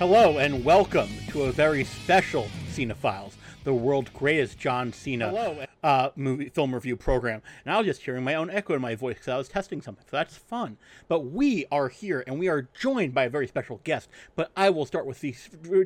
Hello and welcome to a very special Cinephiles, the world's greatest John Cena Hello. Uh, movie film review program. And I was just hearing my own echo in my voice because I was testing something, so that's fun. But we are here and we are joined by a very special guest. But I will start with the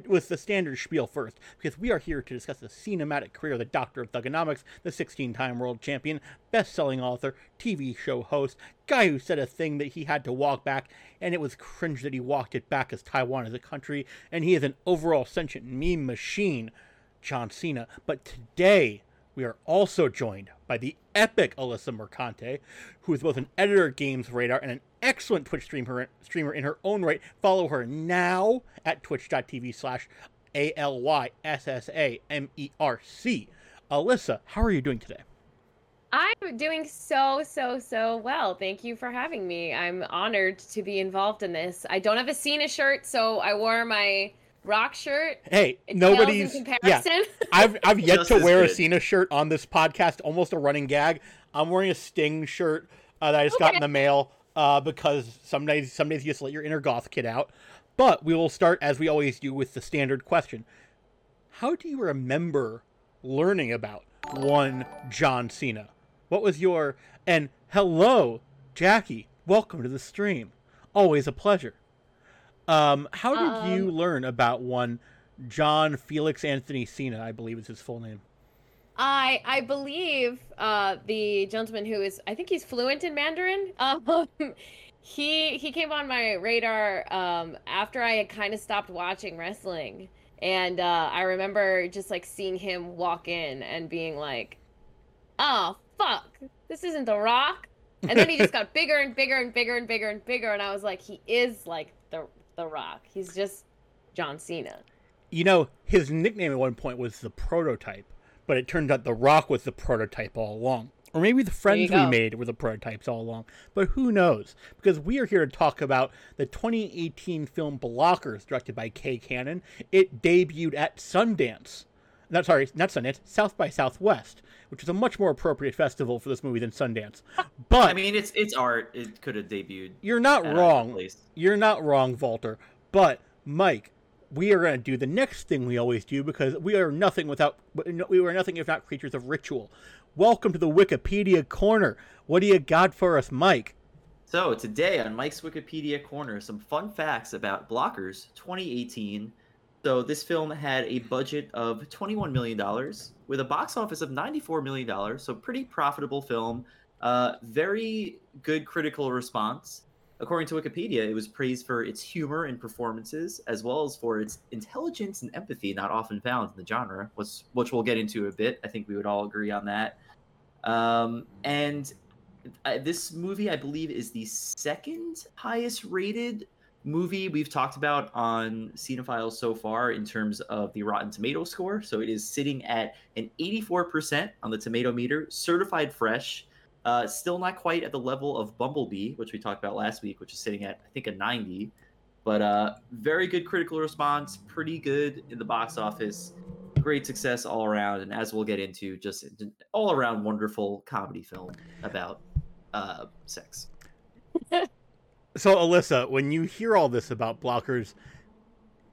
with the standard spiel first because we are here to discuss the cinematic career of the Doctor of Thuganomics, the 16-time world champion, best-selling author, TV show host, guy who said a thing that he had to walk back, and it was cringe that he walked it back as Taiwan is a country, and he is an overall sentient meme machine. John Cena. But today, we are also joined by the epic Alyssa Mercante, who is both an editor at Games Radar and an excellent Twitch streamer, streamer in her own right. Follow her now at twitch.tv slash A-L-Y-S-S-A-M-E-R-C. Alyssa, how are you doing today? I'm doing so, so, so well. Thank you for having me. I'm honored to be involved in this. I don't have a Cena shirt, so I wore my rock shirt. Hey, nobody's pales in yeah. I've I've yet Just to as wear a. Cena shirt on this podcast, almost a running gag. I'm wearing a Sting shirt uh, that I just got in the mail uh, because some days some days you just let your inner goth kid out. But we will start as we always do with the standard question: How do you remember learning about one John Cena? What was your and hello, Jackie? Welcome to the stream. Always a pleasure. Um, how did you Um, learn about one John Felix Anthony Cena? I believe is his full name. I I believe uh, the gentleman who is I think he's fluent in Mandarin. Um, he he came on my radar um, after I had kind of stopped watching wrestling, and uh, I remember just like seeing him walk in and being like, "Oh fuck, this isn't The Rock." And then he just got bigger and bigger and bigger and bigger and bigger, and I was like, he is like the the Rock. He's just John Cena. You know, his nickname at one point was the prototype, but it turned out The Rock was the prototype all along. Or maybe the friends we made were the prototypes all along. But who knows? Because we are here to talk about the 2018 film Blockers, directed by Kay Cannon. It debuted at Sundance. Not sorry, not Sundance, South by Southwest, which is a much more appropriate festival for this movie than Sundance. But I mean, it's it's art. It could have debuted. you're not wrong. You're not wrong, Walter. But Mike, we are going to do the next thing we always do because we are nothing without we are nothing if not creatures of ritual. Welcome to the Wikipedia corner. What do you got for us, Mike? So today on Mike's Wikipedia corner, some fun facts about Blockers 2018. So this film had a budget of 21 million dollars with a box office of 94 million dollars. So pretty profitable film. Uh, very good critical response. According to Wikipedia, it was praised for its humor and performances, as well as for its intelligence and empathy, not often found in the genre, which, which we'll get into a bit. I think we would all agree on that. Um, and uh, this movie, I believe, is the second highest rated movie we've talked about on Cinephiles so far in terms of the Rotten Tomato score. So it is sitting at an 84% on the tomato meter, certified fresh. Uh, still not quite at the level of Bumblebee, which we talked about last week, which is sitting at I think a 90. But uh, very good critical response, pretty good in the box office, great success all around, and as we'll get into, just all around wonderful comedy film about uh, sex. So, Alyssa, when you hear all this about blockers,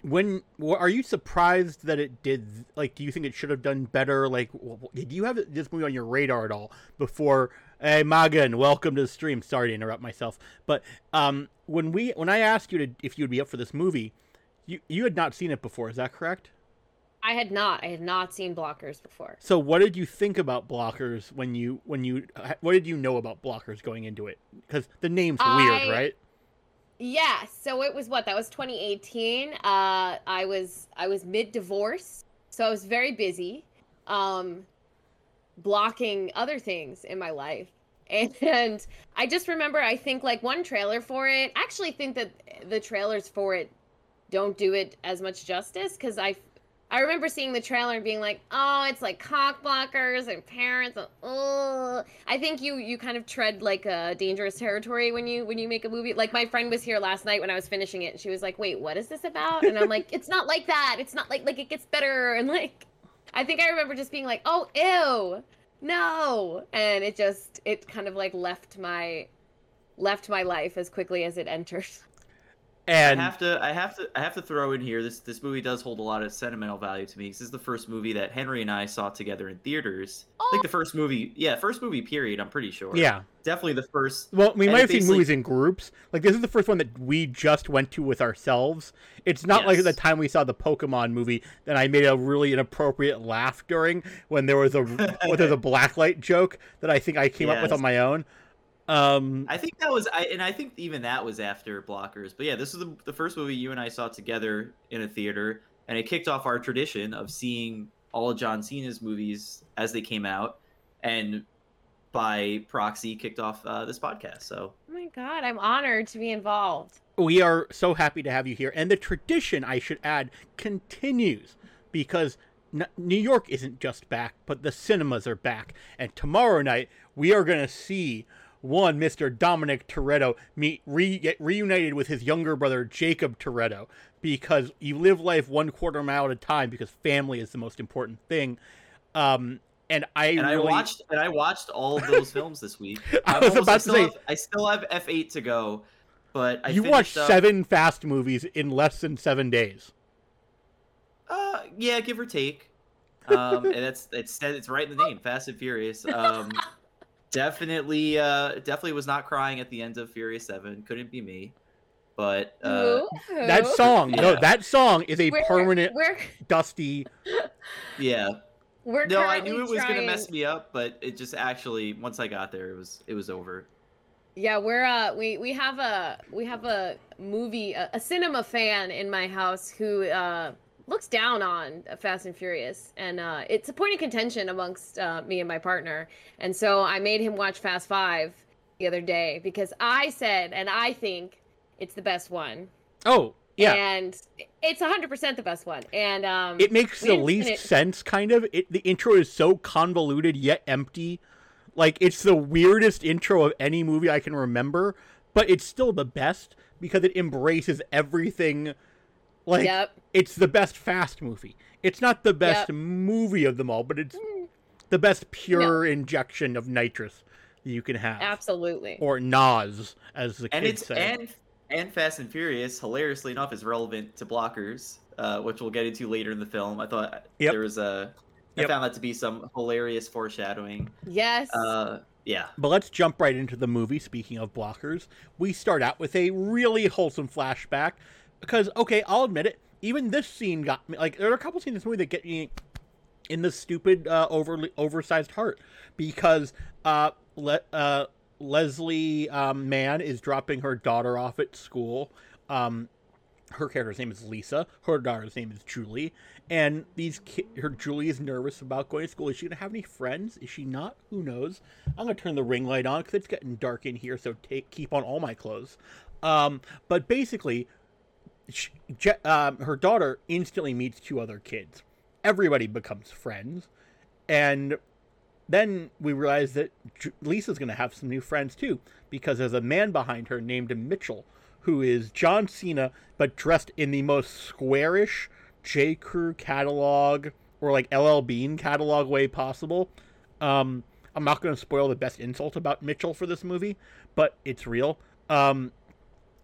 when are you surprised that it did? Like, do you think it should have done better? Like, did you have this movie on your radar at all before? Hey, Magan, welcome to the stream. Sorry to interrupt myself, but um, when we when I asked you to if you would be up for this movie, you you had not seen it before. Is that correct? I had not. I had not seen blockers before. So, what did you think about blockers when you when you what did you know about blockers going into it? Because the name's weird, right? Yeah, so it was what? That was 2018. Uh I was I was mid divorce, so I was very busy um blocking other things in my life. And I just remember I think like one trailer for it. I actually think that the trailers for it don't do it as much justice cuz I I remember seeing the trailer and being like, "Oh, it's like cock blockers and parents." Oh, I think you you kind of tread like a dangerous territory when you when you make a movie. Like my friend was here last night when I was finishing it, and she was like, "Wait, what is this about?" And I'm like, "It's not like that. It's not like like it gets better." And like, I think I remember just being like, "Oh, ew, no," and it just it kind of like left my left my life as quickly as it entered. And I have to, I have to, I have to throw in here. This this movie does hold a lot of sentimental value to me. This is the first movie that Henry and I saw together in theaters. I think the oh. first movie, yeah, first movie period. I'm pretty sure. yeah, definitely the first. well, we And might have seen movies in groups. Like this is the first one that we just went to with ourselves. It's not like Yes. the time we saw the Pokemon movie that I made a really inappropriate laugh during when there was a when there was a blacklight joke that I think I came up with on my own. Um, I think that was, I and I think even that was after Blockers. But yeah, this is the, the first movie you and I saw together in a theater, and it kicked off our tradition of seeing all of John Cena's movies as they came out, and by proxy kicked off uh, this podcast. So Oh my god, I'm honored to be involved. we are so happy to have you here. And the tradition, I should add, continues because New York isn't just back, but the cinemas are back. And tomorrow night, we are going to see one Mr. Dominic Toretto meet re- get reunited with his younger brother Jacob Toretto because you live life one quarter mile at a time because family is the most important thing. Um, and I and I watched and I watched all of those films this week. I was almost- about to still say- have, I still have F8 to go, but I you watched up- seven fast movies in less than seven days. Uh, yeah, give or take. Um, and that's it's it's right in the name, Fast and Furious. Um, definitely, uh, definitely was not crying at the end of Furious Seven. Couldn't be me. But uh, Who? Who? That song, no, Yeah. that song is a We're- permanent We're dusty. yeah, we're no, I knew it was gonna mess me up, but it just actually once I got there, it was it was over. Yeah, we're uh we we have a we have a movie a, a cinema fan in my house who uh looks down on Fast and Furious and uh it's a point of contention amongst uh, me and my partner. And so I made him watch Fast 5 the other day because I said and I think it's the best one. Oh, yeah. And it's 100% the best one. And um it makes the least sense, kind of. It, the intro is so convoluted yet empty. Like, it's the weirdest intro of any movie I can remember, but it's still the best because it embraces everything. Like, Yep. it's the best fast movie. It's not the best Yep. movie of them all, but it's the best pure injection of nitrous that you can have. Absolutely. Or NOS, as the And kids it's say. and and Fast and Furious, hilariously enough, is relevant to blockers, uh, which we'll get into later in the film. I thought Yep. there was a. I Yep. found that to be some hilarious foreshadowing. Yes. Uh, yeah. But let's jump right into the movie. Speaking of blockers, we start out with a really wholesome flashback because, okay, I'll admit it. Even this scene got me. Like, there are a couple scenes in this movie that get me in the stupid, uh, overly oversized heart because uh, le- uh, Leslie um, Mann is dropping her daughter off at school. Um, her character's name is Lisa. Her daughter's name is Julie. And these ki- her Julie is nervous about going to school. Is she gonna have any friends? Is she not? Who knows? I'm gonna turn the ring light on because it's getting dark in here. So take keep on all my clothes. Um, but basically, sh Je- um, her daughter instantly meets two other kids. Everybody becomes friends, and then we realize that Ju- Lisa's going to have some new friends too, because there's a man behind her named Mitchell, who is John Cena, but dressed in the most squarish J. Crew catalog or like LL Bean catalog way possible. Um, I'm not going to spoil the best insult about Mitchell for this movie, but it's real. Um,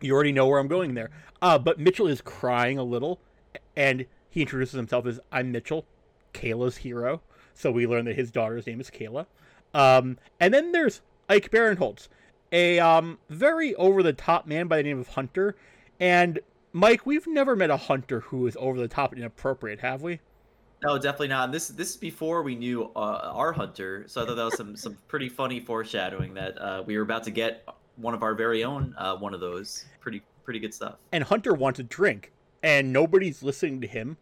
you already know where I'm going there. Uh, but Mitchell is crying a little, and he introduces himself as I'm Mitchell, Kayla's hero. So we learn that his daughter's name is Kayla. Um, and then there's Ike Barinholtz, a um, very over the top man by the name of Hunter. And Mike, we've never met a hunter who is over the top and inappropriate, have we? No, definitely not. And this this is before we knew uh, our hunter, so I thought that was some some pretty funny foreshadowing that uh, we were about to get one of our very own uh, one of those. Pretty pretty good stuff. and Hunter wants a drink, and nobody's listening to him.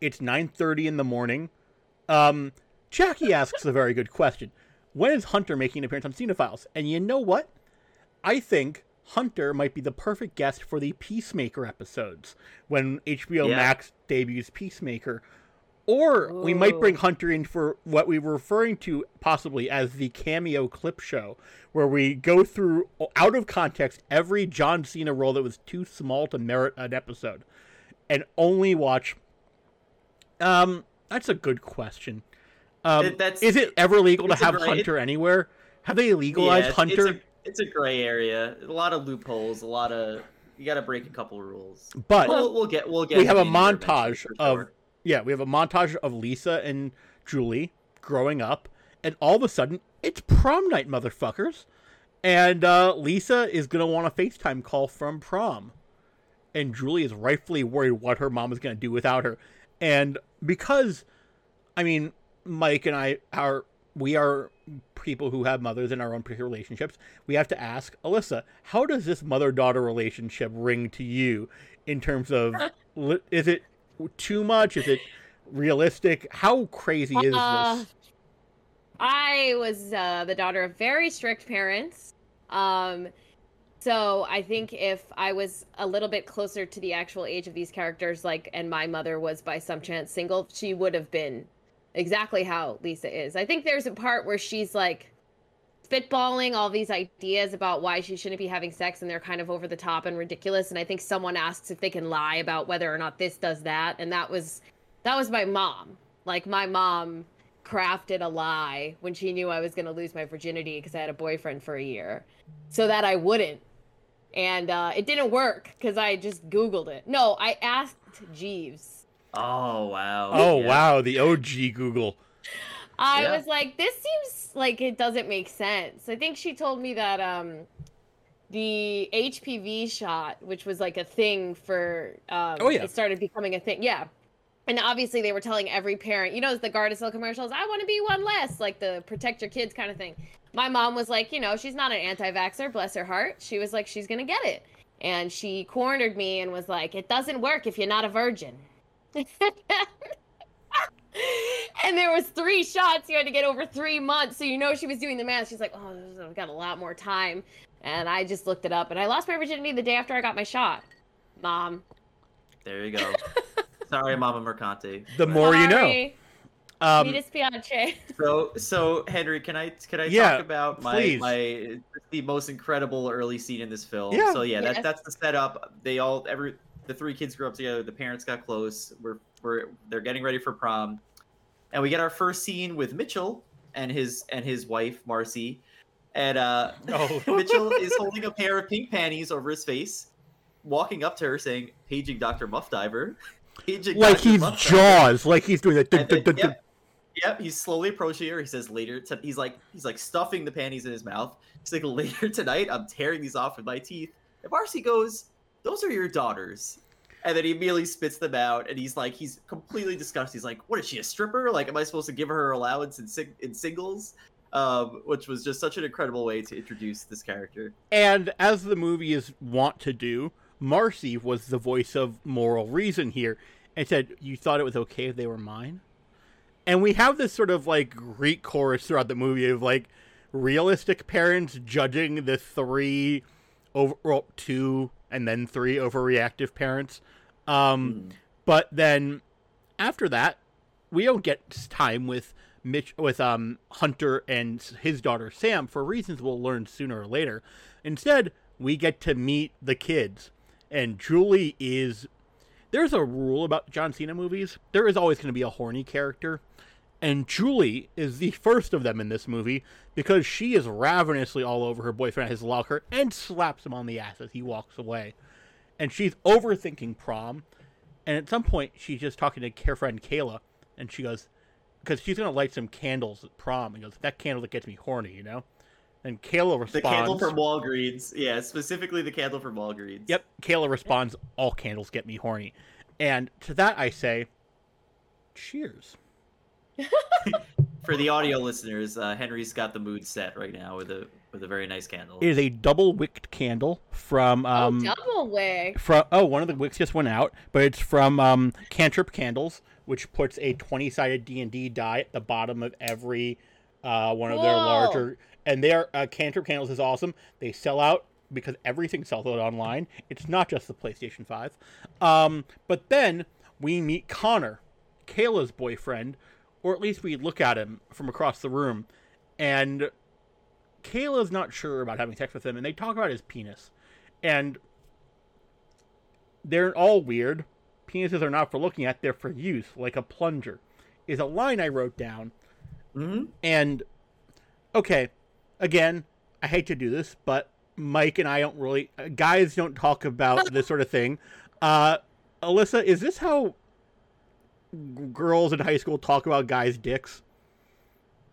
It's 9:30 in the morning. Um, Jackie asks a very good question. When is Hunter making an appearance on Cinephiles? And you know what? I think Hunter might be the perfect guest for the Peacemaker episodes when HBO Yeah. Max debuts Peacemaker. Or we might bring Hunter in for what we were referring to possibly as the cameo clip show, where we go through out of context every John Cena role that was too small to merit an episode, and only watch. Um, that's a good question. Um, It- that's- is it ever legal to have great- Hunter anywhere? Have they legalized it's, Hunter? It's a, it's a gray area. A lot of loopholes. A lot of you gotta break a couple rules. But We'll, we'll get we'll get. we have a in there eventually, montage for of sure. Yeah, we have a montage of Lisa and Julie growing up, and all of a sudden it's prom night, motherfuckers. And uh, Lisa is gonna want a FaceTime call from prom, and Julie is rightfully worried what her mom is gonna do without her. And because, I mean, Mike and I are we are people who have mothers in our own particular relationships. We have to ask Alyssa, how does this mother-daughter relationship ring to you in terms of is it too much? Is it realistic? How crazy is Uh, this? I was uh, the daughter of very strict parents. Um, so I think if I was a little bit closer to the actual age of these characters, like, and my mother was by some chance single, she would have been exactly how Lisa is. I think there's a part where she's like spitballing all these ideas about why she shouldn't be having sex, and they're kind of over the top and ridiculous. And I think someone asks if they can lie about whether or not this does that, and that was that was my mom. Like my mom crafted a lie when she knew I was going to lose my virginity because I had a boyfriend for a year, so that I wouldn't. And uh, it didn't work because I just Googled it. No, I asked Jeeves. Oh wow. Oh Yeah. wow, the OG Google. I Yeah. was like, this seems like it doesn't make sense. I think she told me that um, the HPV shot, which was like a thing for, um, Oh, yeah. it started becoming a thing. Yeah. And obviously, they were telling every parent, you know, the Gardasil commercials, I want to be one less, like the protect your kids kind of thing. My mom was like, you know, she's not an anti vaxxer, bless her heart. She was like, she's going to get it. And she cornered me and was like, it doesn't work if you're not a virgin. and there was three shots you had to get over three months so you know she was doing the math she's like oh i've got a lot more time and i just looked it up and i lost my virginity the day after i got my shot mom There you go. Sorry, Mama Mercante. The more you know. Sorry. Um, Mi. So, so Henry, can I can I Yeah, talk about my please. my the most incredible early scene in this film? Yeah. So yeah, Yes. that, that's the setup. They all every the three kids grew up together. The parents got close. We're we're they're getting ready for prom, and we get our first scene with Mitchell and his and his wife Marcy, and uh, Oh. Mitchell is holding a pair of pink panties over his face, walking up to her saying, "Paging Doctor Muff Diver." Paging like Dr. he's Muff Diver. Jaws, like he's doing that. Yep, yep, he's slowly approaching her. He says later, to, he's like he's like stuffing the panties in his mouth. He's like later tonight, I'm tearing these off with my teeth. And Marcy goes, "Those are your daughters." And then he immediately spits them out, and he's like, he's completely disgusted. He's like, "What is she, a stripper? Like, am I supposed to give her allowance in sing- in singles?" Um, which was just such an incredible way to introduce this character. And as the movie is wont to do, Marcy was the voice of moral reason here and said, You thought it was okay if they were mine? And we have this sort of like Greek chorus throughout the movie of like realistic parents judging the three over well, two and then three overreactive parents. Um, Mm. but then after that, we don't get time with Mitch with um Hunter and his daughter Sam for reasons we'll learn sooner or later. Instead, we get to meet the kids, and Julie is. There's a rule about John Cena movies. There is always going to be a horny character, and Julie is the first of them in this movie because she is ravenously all over her boyfriend at his locker and slaps him on the ass as he walks away. And she's overthinking prom. And at some point, she's just talking to her friend Kayla, and she goes, because she's gonna light some candles at prom, and goes, that candle that gets me horny, you know. And Kayla responds, The candle from Walgreens, yeah, specifically the candle from Walgreens. Yep. Kayla responds, all candles get me horny. And to that I say, cheers. For the audio listeners, uh, Henry's got the mood set right now with a with a very nice candle. It is a double wicked candle from um oh, double wick. from oh one of the wicks just went out, but it's from um Cantrip Candles, which puts a twenty sided D and D die at the bottom of every uh one of their larger and their uh, Cantrip Candles is awesome. They sell out because everything sells out online. It's not just the PlayStation Five. Um, but then we meet Connor, Kayla's boyfriend, or at least we look at him from across the room, and Kayla's not sure about having sex with him, and they talk about his penis. And they're all weird. Penises are not for looking at, they're for use, like a plunger, is a line I wrote down. hmm And, okay, again, I hate to do this, but Mike and I don't really guys don't talk about this sort of thing. Uh, Alyssa, is this how g- girls in high school talk about guys' dicks?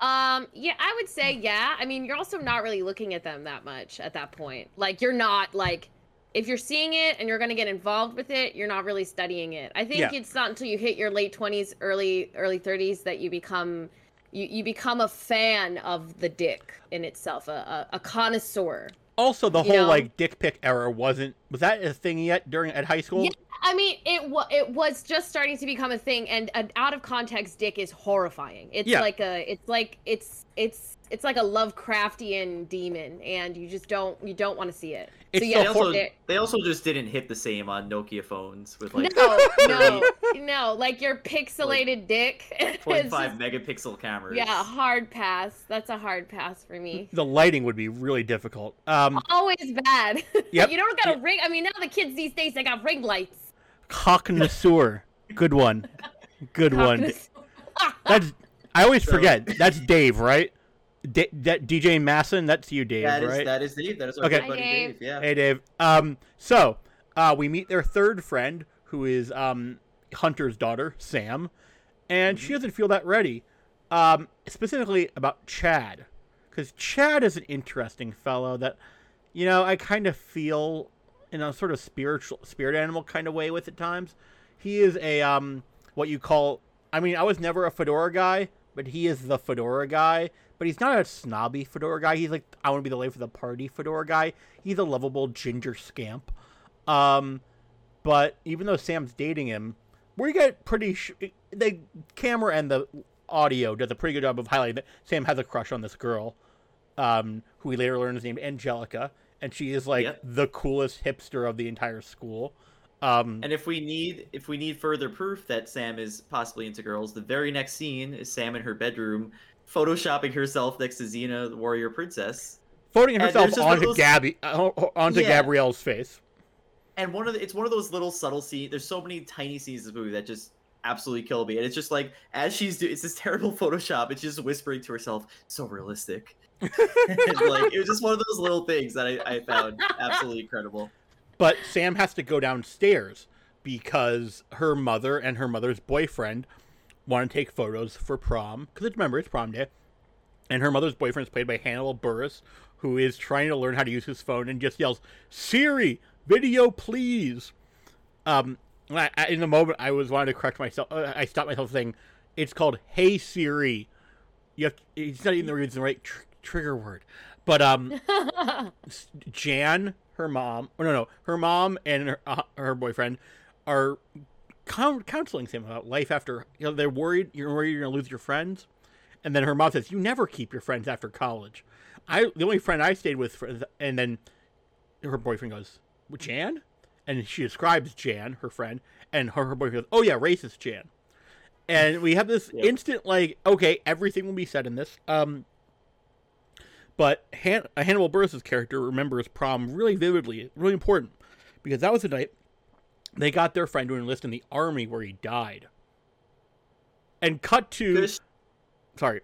Um, yeah, I would say yeah. I mean, you're also not really looking at them that much at that point. Like you're not like if you're seeing it and you're going to get involved with it, you're not really studying it. I think Yeah. it's not until you hit your late 20s, early early 30s that you become you, you become a fan of the dick in itself, a, a, a connoisseur. Also, the You whole know? like dick pic era wasn't was that a thing yet during at high school? Yeah. I mean, it wa- it was just starting to become a thing, and an out of context dick is horrifying. It's Yeah. like a, it's like it's it's it's like a Lovecraftian demon, and you just don't you don't want to see it. It's so the They also, there- they also just didn't hit the same on Nokia phones with like no, no, no, like your pixelated dick. is 0.5 megapixel cameras. yeah, hard pass. That's a hard pass for me. The lighting would be really difficult. Um, Always bad. Yep. you don't got a ring. I mean, now the kids these days they got ring lights. connoisseur, good one, good one. That's I always forget. That's Dave, right? D- that DJ Masson, that's you, Dave, That is right? that is Dave. That is our Okay. buddy Dave. Dave. Yeah. Hey, Dave. Um, so uh, we meet their third friend, who is um Hunter's daughter, Sam, and she doesn't feel that ready. Um, specifically about Chad, because Chad is an interesting fellow that, you know, I kind of feel in a sort of spiritual spirit animal kind of way with at times. He is a um what you call. I mean, I was never a fedora guy, but he is the fedora guy. But he's not a snobby fedora guy. He's like I want to be the life of the party fedora guy. He's a lovable ginger scamp. Um, but even though Sam's dating him, we get pretty. Sh- the camera and the audio does a pretty good job of highlighting that Sam has a crush on this girl, um, who we later learn is named Angelica, and she is like Yep. the coolest hipster of the entire school. Um, And if we need if we need further proof that Sam is possibly into girls, the very next scene is Sam in her bedroom photoshopping herself next to Xena, the warrior princess. phoning and herself there's just one of onto those- Gabby, uh, onto Yeah. Gabrielle's face. And one of the, it's one of those little subtle scenes. There's so many tiny scenes in this movie that just absolutely kill me. And it's just like as she's doing, it's this terrible Photoshop. It's just whispering to herself, so realistic. Like it was just one of those little things that I, I found absolutely incredible. But Sam has to go downstairs because her mother and her mother's boyfriend want to take photos for prom. Because remember, it's prom day. And her mother's boyfriend is played by Hannibal Buress, who is trying to learn how to use his phone and just yells, Siri, video, please. Um, I, I- in the moment, I was wanting to correct myself. Uh, I stopped myself saying, it's called Hey Siri. You have it's not even the reason the right tr- trigger word. But um, Jan, her mom, or no, no, her mom and her, uh, her boyfriend are counseling Sam about life after. You know, they're worried. You're worried you're gonna lose your friends, and then her mom says, "You never keep your friends after college." I the only friend I stayed with, for, and then her boyfriend goes, "Jan," and she describes Jan, her friend, and her, her boyfriend goes, "Oh yeah, racist Jan." And we have this Yep. instant like, okay, everything will be said in this. Um, but Han- Hannibal Buress' character remembers prom really vividly, really important, because that was the night they got their friend to enlist in the army where he died. And cut to sh- sorry,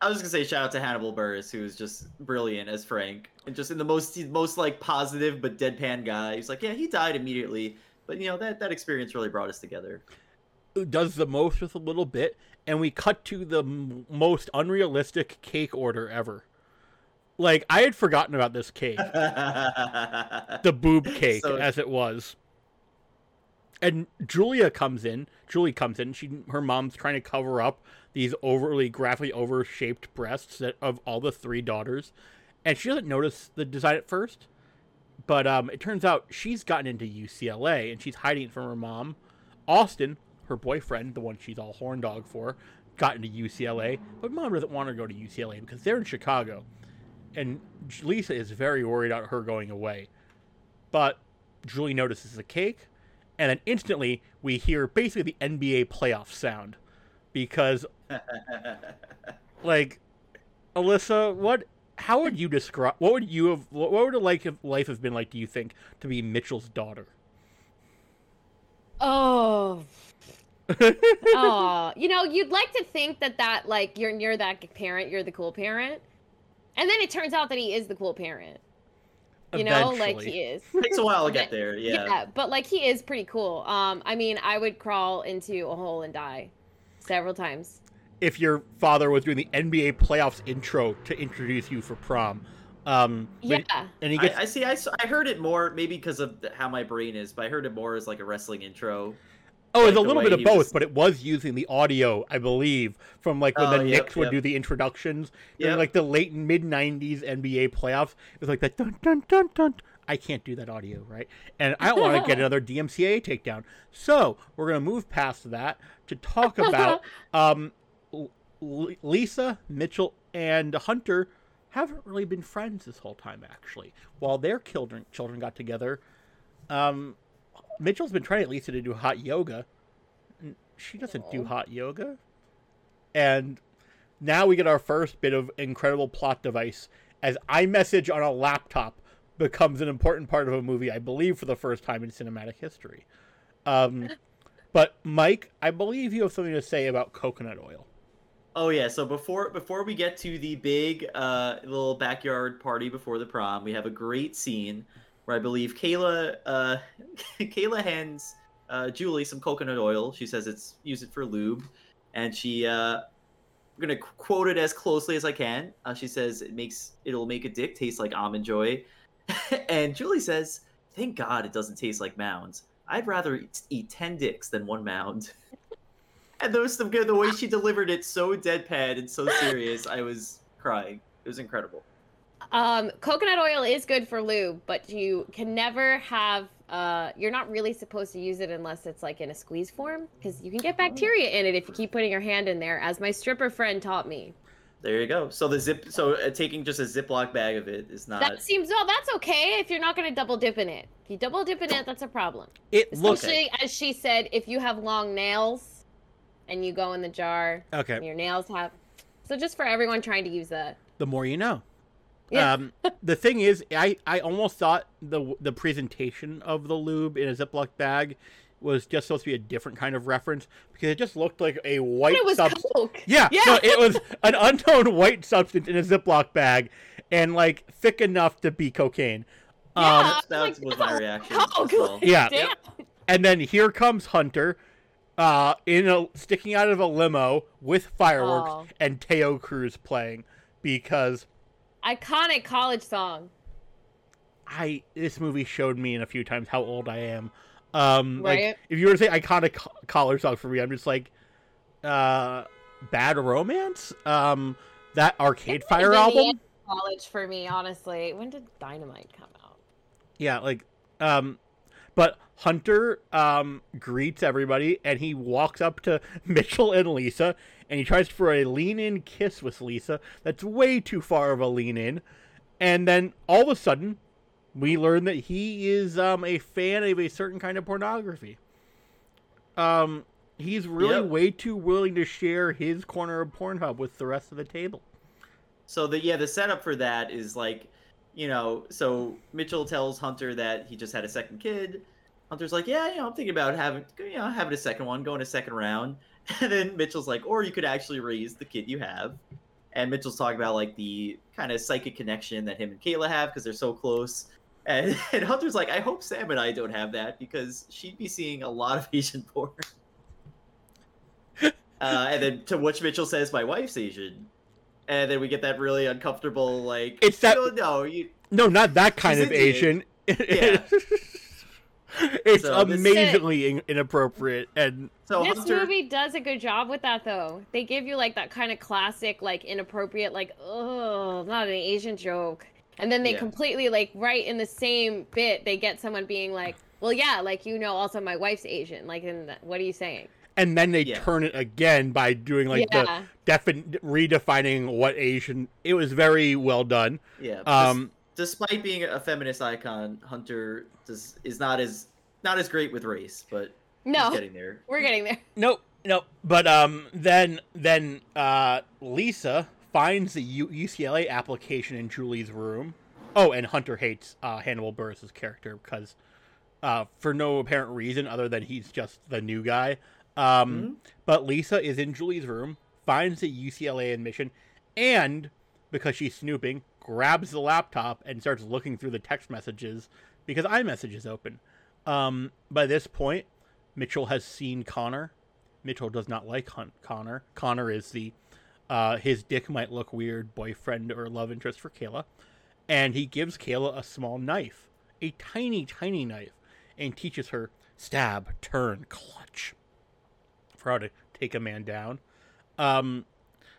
I was gonna say shout out to Hannibal Buress, who is just brilliant as Frank, and just in the most most like positive but deadpan guy. He's like, yeah, he died immediately, but you know that that experience really brought us together. does the most with a little bit, and we cut to the m- most unrealistic cake order ever. Like I had forgotten about this cake, the boob cake So- as it was. And Julia comes in. Julie comes in. She her mom's trying to cover up these overly graphically overshaped breasts that, of all the three daughters, and she doesn't notice the design at first. But um, it turns out she's gotten into UCLA and she's hiding it from her mom. Austin, her boyfriend, the one she's all horn dog for, got into UCLA, but mom doesn't want her to go to UCLA because they're in Chicago. And Lisa is very worried about her going away. But Julie notices the cake, and then instantly we hear basically the NBA playoff sound. Because, like, Alyssa, what. How would you describe? What would you have? What would a like life have been like? Do you think to be Mitchell's daughter? oh. oh, you know, you'd like to think that that like you're you're that parent, you're the cool parent, and then it turns out that he is the cool parent. You know, like he is. Takes a while to get there. Yeah. Yeah. but like he is pretty cool. Um, I mean, I would crawl into a hole and die several times. if your father was doing the NBA playoffs intro to introduce you for prom. Um, Yeah. but- and he gets I, I see. I, s- I heard it more maybe because of how my brain is, but I heard it more as like a wrestling intro. Oh, it's like a little bit of both, was- but it was using the audio, I believe, from like when Oh, the yep, Knicks would yep. do the introductions during Yep. like the late mid '90s NBA playoffs. It was like that dun dun dun dun. I can't do that audio, right? And I don't want to get another DMCA takedown. So we're gonna move past that to talk about um, L- Lisa, Mitchell, and Hunter haven't really been friends this whole time. Actually, while their children children got together, um, Mitchell's been trying get Lisa to do hot yoga. and She doesn't do hot yoga, and now we get our first bit of incredible plot device as iMessage on a laptop becomes an important part of a movie, I believe, for the first time in cinematic history. Um, but Mike, I believe you have something to say about coconut oil. Oh yeah. So before before we get to the big uh, little backyard party before the prom, we have a great scene where I believe Kayla uh, Kayla hands uh, Julie some coconut oil. She says it's use it for lube, and she uh, I'm gonna quote it as closely as I can. Uh, she says it makes it'll make a dick taste like almond joy, and Julie says, "Thank God it doesn't taste like mounds. I'd rather eat, eat ten dicks than one mound." And those the, the way she delivered it so deadpan and so serious, I was crying. It was incredible. Um, coconut oil is good for lube, but you can never have. Uh, you're not really supposed to use it unless it's like in a squeeze form, because you can get bacteria in it if you keep putting your hand in there, as my stripper friend taught me. There you go. So the zip, so uh, taking just a Ziploc bag of it is not. That seems well. That's okay if you're not going to double dip in it. If you double dip in it, that's a problem. It looks Especially as she said, if you have long nails and you go in the jar, and okay. your nails have. So just for everyone trying to use that. The more you know. Yeah. Um, the thing is, I, I almost thought the the presentation of the lube in a Ziploc bag was just supposed to be a different kind of reference because it just looked like a white it was substance. Coke. Yeah, Yeah. no, it was an unknown white substance in a Ziploc bag and like thick enough to be cocaine. Um, Yeah. that like, was my reaction Coke. as well. Yeah. Damn. and then here comes Hunter, uh, in a sticking out of a limo with fireworks Oh. and Taio Cruz playing because Iconic college song. I this movie showed me in a few times how old I am. Um, like Right. if you were to say iconic co- collar song for me, I'm just like, uh, Bad Romance, um, that Arcade Fire album. College for me, honestly. When did Dynamite come out? Yeah, like, um, but Hunter um greets everybody and he walks up to Mitchell and Lisa and he tries for a lean-in kiss with Lisa. That's way too far of a lean-in, and then all of a sudden, we learn that he is um a fan of a certain kind of pornography. Um, he's really Yep. way too willing to share his corner of Pornhub with the rest of the table. So the yeah, the setup for that is like, you know, so Mitchell tells Hunter that he just had a second kid. Hunter's like, yeah, you know, I'm thinking about having, you know, having a second one, going a second round. And then Mitchell's like, or you could actually raise the kid you have. And Mitchell's talking about like the kind of psychic connection that him and Kayla have because they're so close. And, and Hunter's like, I hope Sam and I don't have that because she'd be seeing a lot of Asian porn. uh, and then to which Mitchell says, my wife's Asian. And then we get that really uncomfortable, like, It's that- no, no, you, No, not that kind of Indian. Asian. Yeah. it's So this- amazingly in- inappropriate and so this Hunter, movie does a good job with that, though. They give you like that kind of classic, like inappropriate, like oh, not an Asian joke, and then they Yeah. completely like right in the same bit, they get someone being like, well, yeah, like you know, also my wife's Asian. Like, in the, what are you saying? and then they Yeah. turn it again by doing like yeah, the defin- redefining what Asian. It was very well done. yeah, Um, des- despite being a feminist icon, Hunter does, is not as not as great with race, but he's no, getting there. we're getting there. nope, nope. But um, then then uh, Lisa finds the U- UCLA application in Julie's room. Oh, and Hunter hates uh, Hannibal Buress' character because, uh, for no apparent reason other than he's just the new guy. Um, Mhm. But Lisa is in Julie's room, finds the UCLA admission, and because she's snooping, grabs the laptop and starts looking through the text messages because iMessage is open. Um, by this point, Mitchell has seen Connor. Mitchell does not like Hunt Connor. Connor is the uh, his dick might look weird boyfriend or love interest for Kayla, and he gives Kayla a small knife, a tiny, tiny knife, and teaches her stab, turn, clutch for how to take a man down. Um,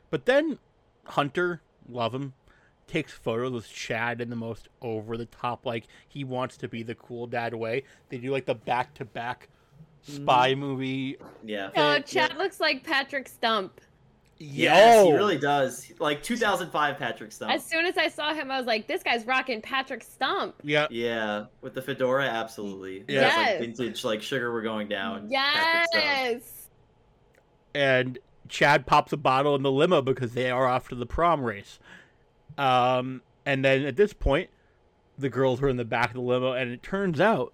but then Hunter, love him, takes photos with Chad in the most over the top, like he wants to be the cool dad way. They do like the back to back spy movie. Yeah. Oh, Yeah. Chad looks like Patrick Stump. Yes, he really does. Like 2005 Patrick Stump. As soon as I saw him, I was like, this guy's rocking Patrick Stump. Yeah, Yeah, with the fedora, absolutely. Yeah. That's like vintage, like sugar. We're going down. Yes. and Chad pops a bottle in the limo because they are off to the prom race. Um, and then at this point, the girls are in the back of the limo, and it turns out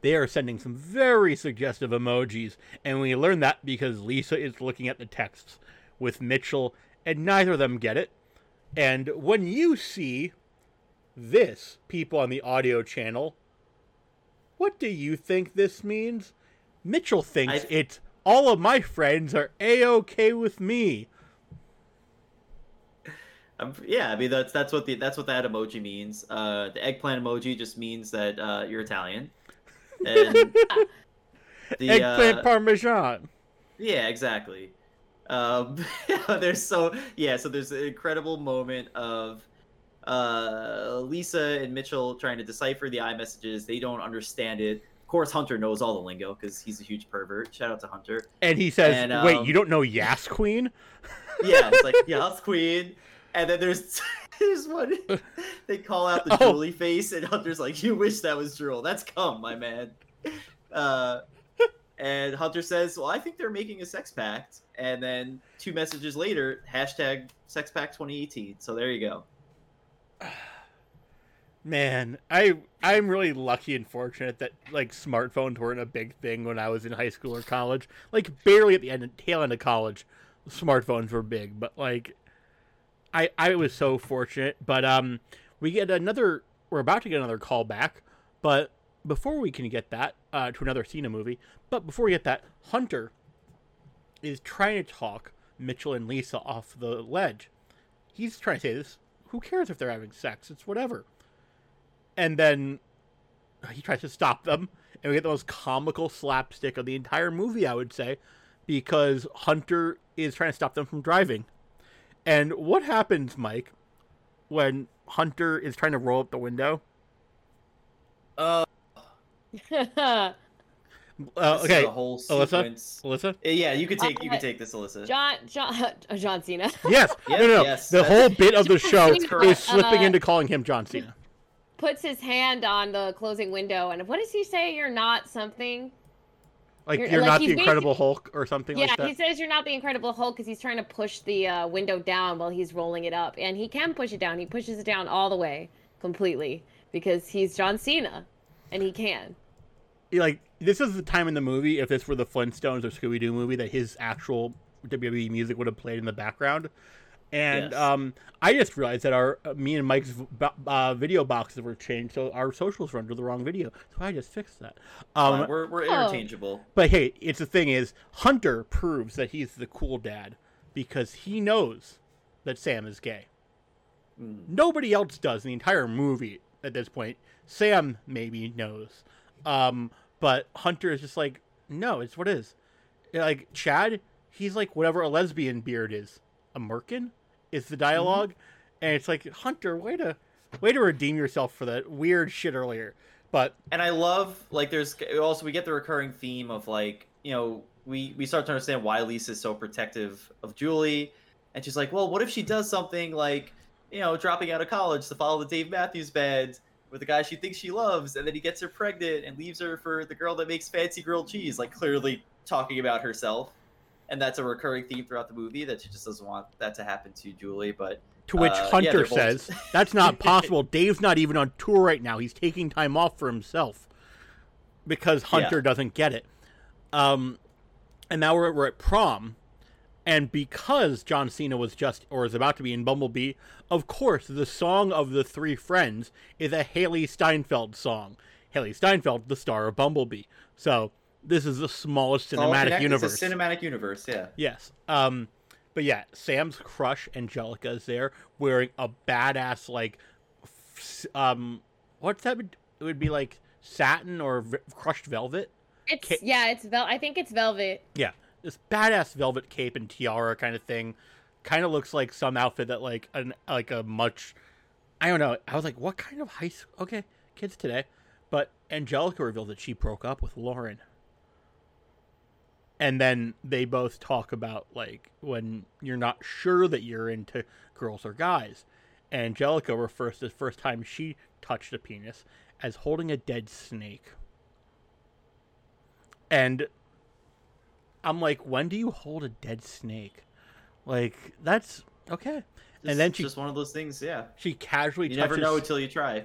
they are sending some very suggestive emojis. And we learn that because Lisa is looking at the texts with Mitchell, and neither of them get it. And when you see this, people on the audio channel, what do you think this means? Mitchell thinks I- it's all of my friends are a okay with me. Um, yeah, I mean that's that's what the that's what that emoji means. Uh, the eggplant emoji just means that uh, you're Italian. And the Eggplant uh, parmesan. Yeah, exactly. Um, there's so yeah, so there's an incredible moment of uh, Lisa and Mitchell trying to decipher the iMessages. They don't understand it. Of course, Hunter knows all the lingo because he's a huge pervert. Shout out to Hunter. And he says, And, "Wait, um, you don't know Yas Queen?" Yeah, it's like yes, Queen. And then there's there's one they call out the Oh. drooly face, and Hunter's like, "You wish that was drool. That's cum, my man." Uh, and Hunter says, "Well, I think they're making a sex pact." And then two messages later, hashtag sex pact 2018. So there you go. Man, I I'm really lucky and fortunate that like smartphones weren't a big thing when I was in high school or college. Like barely at the end tail end of college, smartphones were big, but like I I was so fortunate. But um we get another we're about to get another call back, but before we can get that uh, to another Cena movie, but before we get that, Hunter is trying to talk Mitchell and Lisa off the ledge. He's trying to say this. Who cares if they're having sex? It's whatever and then he tries to stop them and we get the most comical slapstick of the entire movie i would say because hunter is trying to stop them from driving and what happens mike when hunter is trying to roll up the window Uh, uh, okay a whole Alyssa? sequence. alyssa Uh, Yeah, you could take you Uh, could take this, Alyssa. John John uh, John Cena yes Yeah, no no, no. yes, the whole bit of the John show Cena, is slipping uh, into calling him john cena puts his hand on the closing window, and what does he say? You're not something. Like you're- you're, like, not the incredible hulk or something yeah, like that he says you're not the Incredible Hulk because he's trying to push the uh, window down while he's rolling it up, and he can push it down. He pushes it down all the way, completely, because he's John Cena, and he can. like this is the time in the movie if this were the Flintstones or Scooby Doo movie that his actual WWE music would have played in the background. And Yes. um, I just realized that our uh, me and Mike's v- uh, video boxes were changed, so our socials were under the wrong video. So I just fixed that. Um, Fine, we're we're Oh. interchangeable. but hey, it's the thing is Hunter proves that he's the cool dad because he knows that Sam is gay. Mm. Nobody else does in the entire movie at this point. Sam maybe knows. Um, but Hunter is just like, no, it's what it is. Like Chad, he's like whatever a lesbian beard is. A merkin is the dialog and it's like Hunter, way to way to redeem yourself for that weird shit earlier. But and I love like there's also we get the recurring theme of like you know we we start to understand why Lisa's so protective of Julie, and she's like, well, what if she does something like you know dropping out of college to follow the Dave Matthews Band with the guy she thinks she loves, and then he gets her pregnant and leaves her for the girl that makes fancy grilled cheese, like clearly talking about herself. And that's a recurring theme throughout the movie that she just doesn't want that to happen to Julie. But to which Uh, Hunter both- says, that's not possible. Dave's not even on tour right now. He's taking time off for himself because Hunter Yeah. doesn't get it. Um, and now we're, we're at prom, And because John Cena was just or is about to be in Bumblebee, of course, the song of the three friends is a Hailee Steinfeld song. Hailee Steinfeld, the star of Bumblebee. So this is the smallest cinematic connected. universe. It's a cinematic universe, yeah. Yes. Um, but yeah, Sam's crush Angelica is there wearing a badass like, f- um, what's that? It would be like satin or v- crushed velvet. It's Ca- yeah, it's vel. I think it's velvet. Yeah, this badass velvet cape and tiara kind of thing. Kind of looks like some outfit that like an like a much. I don't know. I was like, what kind of high school? Okay, kids today. But Angelica revealed that she broke up with Lauren. And then they both talk about like when you're not sure that you're into girls or guys. Angelica refers to the first time she touched a penis as holding a dead snake. And I'm like, when do you hold a dead snake? Like that's okay. Just, then she- just one of those things, yeah. She casually You touches. never know until you try.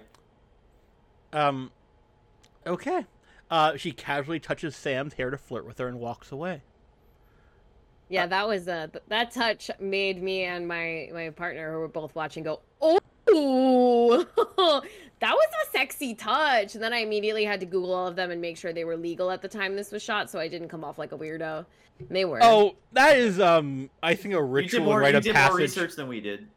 Um, okay. Uh, she casually touches Sam's hair to flirt with her and walks away. Yeah, that was uh, that touch made me and my my partner who were both watching go, oh, that was a sexy touch. And then I immediately had to Google all of them and make sure they were legal at the time this was shot, so I didn't come off like a weirdo. And they were. Oh, that is um, I think a You did ritual more, and rite you of did more research than we did.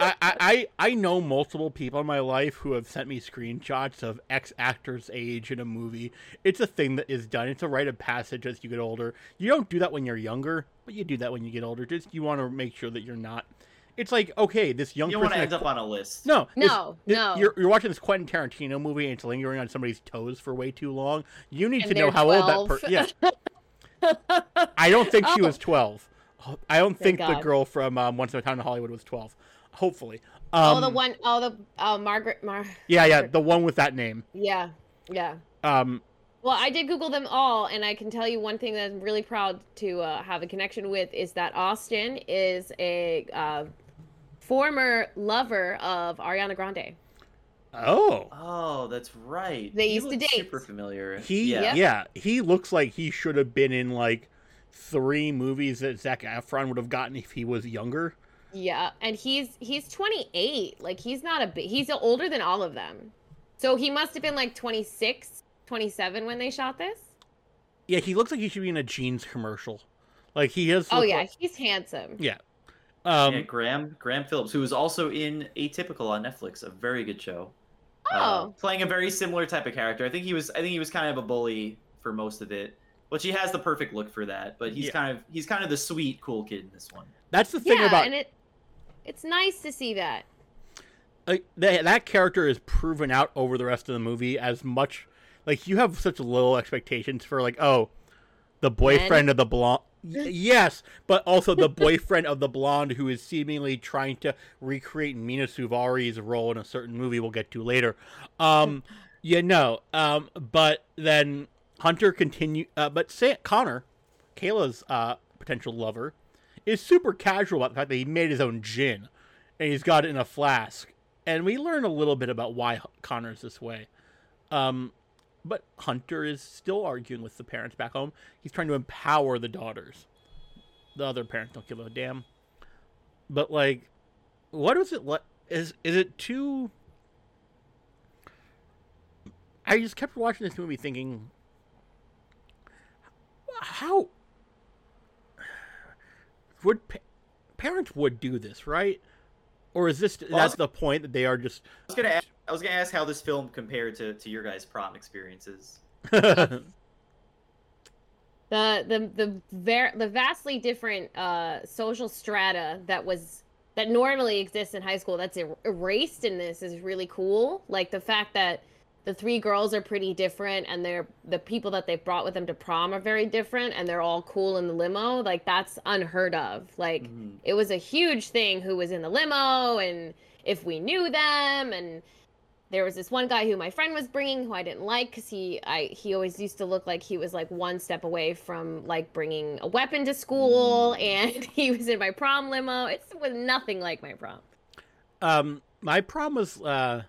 I, I I I know multiple people in my life who have sent me screenshots of ex actors' age in a movie. It's a thing that is done. It's a rite of passage as you get older. You don't do that when you're younger, but you do that when you get older. Just you want to make sure that you're not. It's like okay, this young You don't want person. to end up on a list. No, No, this- no. You're, you're watching this Quentin Tarantino movie and it's lingering on somebody's toes for way too long. You need And to know they're how old that 12. person. Yeah, I don't think she Oh. was twelve. I don't think Thank the girl from um, Once Upon a Time in Hollywood was twelve. Hopefully. Um, oh, the one, oh, the oh, Margaret, Mar. Yeah, yeah, the one with that name. Yeah, yeah. Um, Well, I did Google them all, and I can tell you one thing that I'm really proud to uh, have a connection with is that Austin is a uh, former lover of Ariana Grande. oh, Oh, that's right. They He used to looks date. Super familiar. he, yeah. yeah. he looks like he should have been in like three movies that Zac Efron would have gotten if he was younger. Yeah, and he's he's 28. Like he's not a big. He's older than all of them. So he must have been like 26, 27 when they shot this. Yeah, he looks like he should be in a jeans commercial. Like he has. Oh yeah, like- he's handsome. yeah. Um, yeah, Graham Graham Phillips, who was also in Atypical on Netflix, a very good show. Uh, Oh. playing a very similar type of character. I think he was. I think he was kind of a bully for most of it, but she has the perfect look for that. But he's Yeah. kind of he's kind of the sweet, cool kid in this one. that's the thing yeah, about and it it's nice to see that. like that, that character is proven out over the rest of the movie as much like you have such low expectations for like oh the boyfriend of the blonde yes but also the boyfriend of the blonde who is seemingly trying to recreate mena suvari's role in a certain movie we'll get to later um yeah no um but then hunter continue uh, but say connor kayla's uh potential lover is super casual about the fact that he made his own gin and he's got it in a flask and we learn a little bit about why Connor's this way. Um, but Hunter is still arguing with the parents back home. He's trying to empower the daughters. The other parents don't give a damn. But like, what is it? What is is it too? I just kept watching this movie thinking, how would pa- parents would do this, right? Or is this Well, that's was- the point that they are just I was gonna ask, I was gonna ask how this film compared to to your guys' prom experiences. the the the ver- the vastly different uh social strata that was that normally exists in high school that's er- erased in this is really cool like the fact that the three girls are pretty different and they're the people that they brought with them to prom are very different and they're all cool in the limo like that's unheard of like Mhm. it was a huge thing who was in the limo and if we knew them and there was this one guy who my friend was bringing who I didn't like because he I he always used to look like he was like one step away from like bringing a weapon to school and he was in my prom limo. It was nothing like my prom. Um, my prom was uh,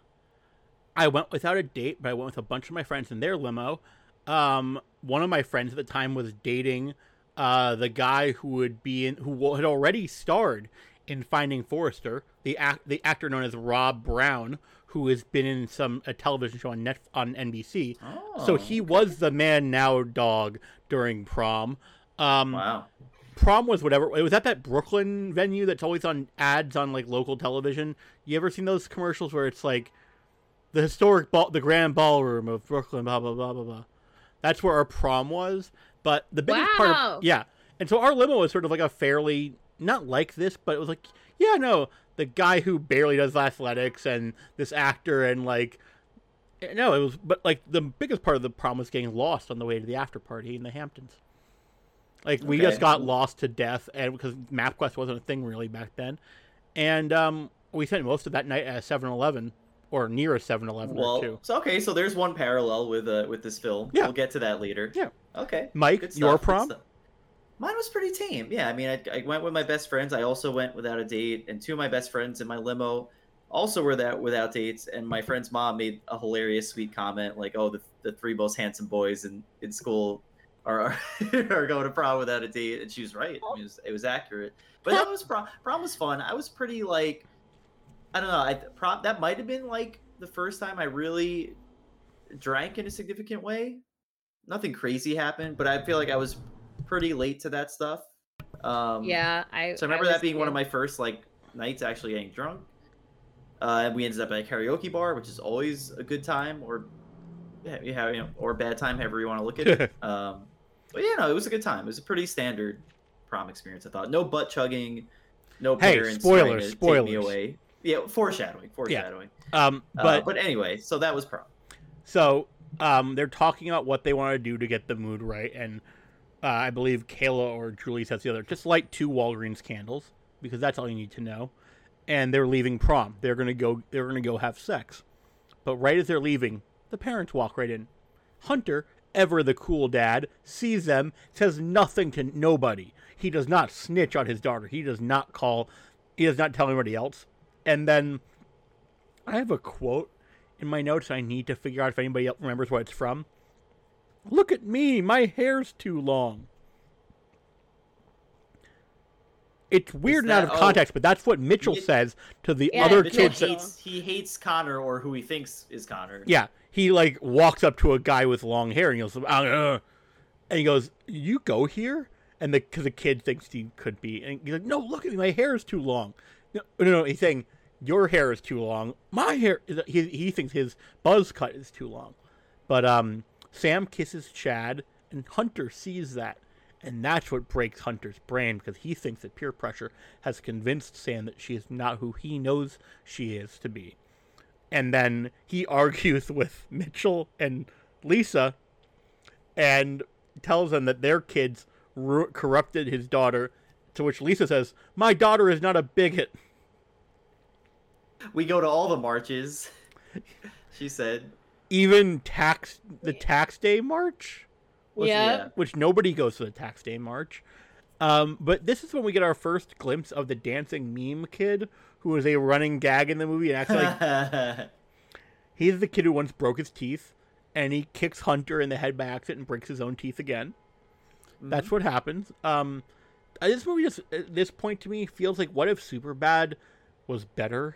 I went without a date, but I went with a bunch of my friends in their limo. Um, one of my friends at the time was dating uh, the guy who would be in who had already starred in Finding Forrester, the act, the actor known as Rob Brown, who has been in some a television show on net on NBC. Oh, so he was the man now dog during prom. Um, Wow. prom was whatever. It was at that Brooklyn venue that's always on ads on like local television. You ever seen those commercials where it's like the historic ball, the grand ballroom of Brooklyn, blah blah blah blah blah. That's where our prom was. But the biggest part Wow. of yeah, and so our limo was sort of like a fairly not like this, but it was like yeah, no, the guy who barely does athletics and this actor and like no, it was but like the biggest part of the prom was getting lost on the way to the after party in the Hamptons. Like we just got lost to death, and because MapQuest wasn't a thing really back then, and um, we spent most of that night at a 7-Eleven or near a 7-Eleven or Well, two. so okay, so there's one parallel with uh with this film. Yeah. We'll get to that later. Yeah. Okay. Mike, your prom? Mine was pretty tame. Yeah, I mean, I, I went with my best friends. I also went without a date, and two of my best friends in my limo also were that without dates. And my friend's mom made a hilarious, sweet comment like, "Oh, the, the three most handsome boys in, in school are are, are going to prom without a date," and she was right. I mean, it, was, it was accurate. But that was prom. Prom was fun. I was pretty like, I don't know. I prom that might have been like the first time I really drank in a significant way. Nothing crazy happened, but I feel like I was pretty late to that stuff. Um, Yeah, I. So I remember was that being one of my first like nights actually getting drunk. Uh, and we ended up at a karaoke bar, which is always a good time, or yeah, you know, or bad time, however you want to look at it. um, but yeah, no, it was a good time. It was a pretty standard prom experience. I thought no butt chugging, no Hey, parents trying spoilers, to take spoilers. me away. Yeah, foreshadowing, foreshadowing. Um, Uh, but but anyway, so that was prom. so um, they're talking about what they want to do to get the mood right, and uh, I believe Kayla or Julie says the other, just light two Walgreens candles because that's all you need to know. And they're leaving prom. They're gonna go. They're gonna go have sex. But right as they're leaving, the parents walk right in. Hunter, ever the cool dad, sees them, says nothing to nobody. He does not snitch on his daughter. He does not call. He does not tell anybody else. And then I have a quote in my notes. I need to figure out if anybody else remembers what it's from. Look at me, my hair's too long. It's weird and out of that- oh. context, but that's what Mitchell It- says to the Yeah, other Mitchell kids. that- hates, he hates Connor or who he thinks is Connor. yeah, he like walks up to a guy with long hair and he goes, "Uh, uh," and he goes, "You go here?" And the because the kid thinks he could be, and he's like, "No, look at me, my hair is too long." No, no, no, he's saying your hair is too long. My hair, he he thinks his buzz cut is too long. But um, Sam kisses Chad, and Hunter sees that, and that's what breaks Hunter's brain because he thinks that peer pressure has convinced Sam that she is not who he knows she is to be and then he argues with Mitchell and Lisa and tells them that their kids ru- corrupted his daughter. To which Lisa says, "My daughter is not a bigot." We go to all the marches. she said. Even tax the tax day march, Was- Yeah. which nobody goes to the tax day march. Um, but this is when we get our first glimpse of the dancing meme kid, who is a running gag in the movie and acts like He's the kid who once broke his teeth, and he kicks Hunter in the head by accident and breaks his own teeth again. That's what happens. Um, this movie just at this point to me feels like what if Superbad was better?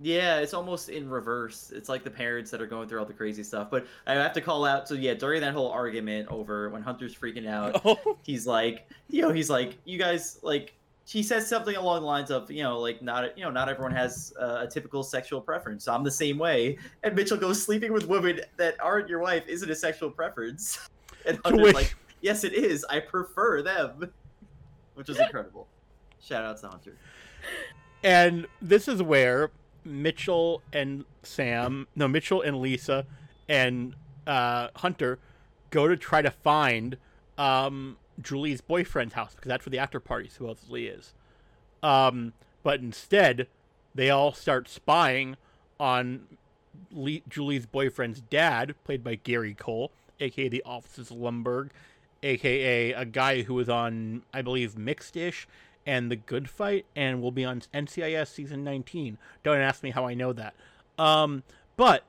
Yeah, it's almost in reverse. It's like the parents that are going through all the crazy stuff. But I have to call out. So yeah, during that whole argument over when Hunter's freaking out, Oh, he's like, you know, he's like, you guys like. She says something along the lines of, you know, like not, you know, not everyone has uh, a typical sexual preference. So I'm the same way. And Mitchell goes, sleeping with women that aren't your wife isn't a sexual preference. And Hunter's like, yes, it is. I prefer them, which is incredible. Shout out to Hunter. and this is where Mitchell and Sam, no Mitchell and Lisa, and uh, Hunter go to try to find um, Julie's boyfriend's house because that's where the after party supposedly is. Um, but instead, they all start spying on Julie's boyfriend's dad, played by Gary Cole, aka the Office's Lumbergh, aka a guy who was on, I believe, Mixed-ish and The Good Fight, and will be on NCIS season 19. Don't ask me how I know that. Um, but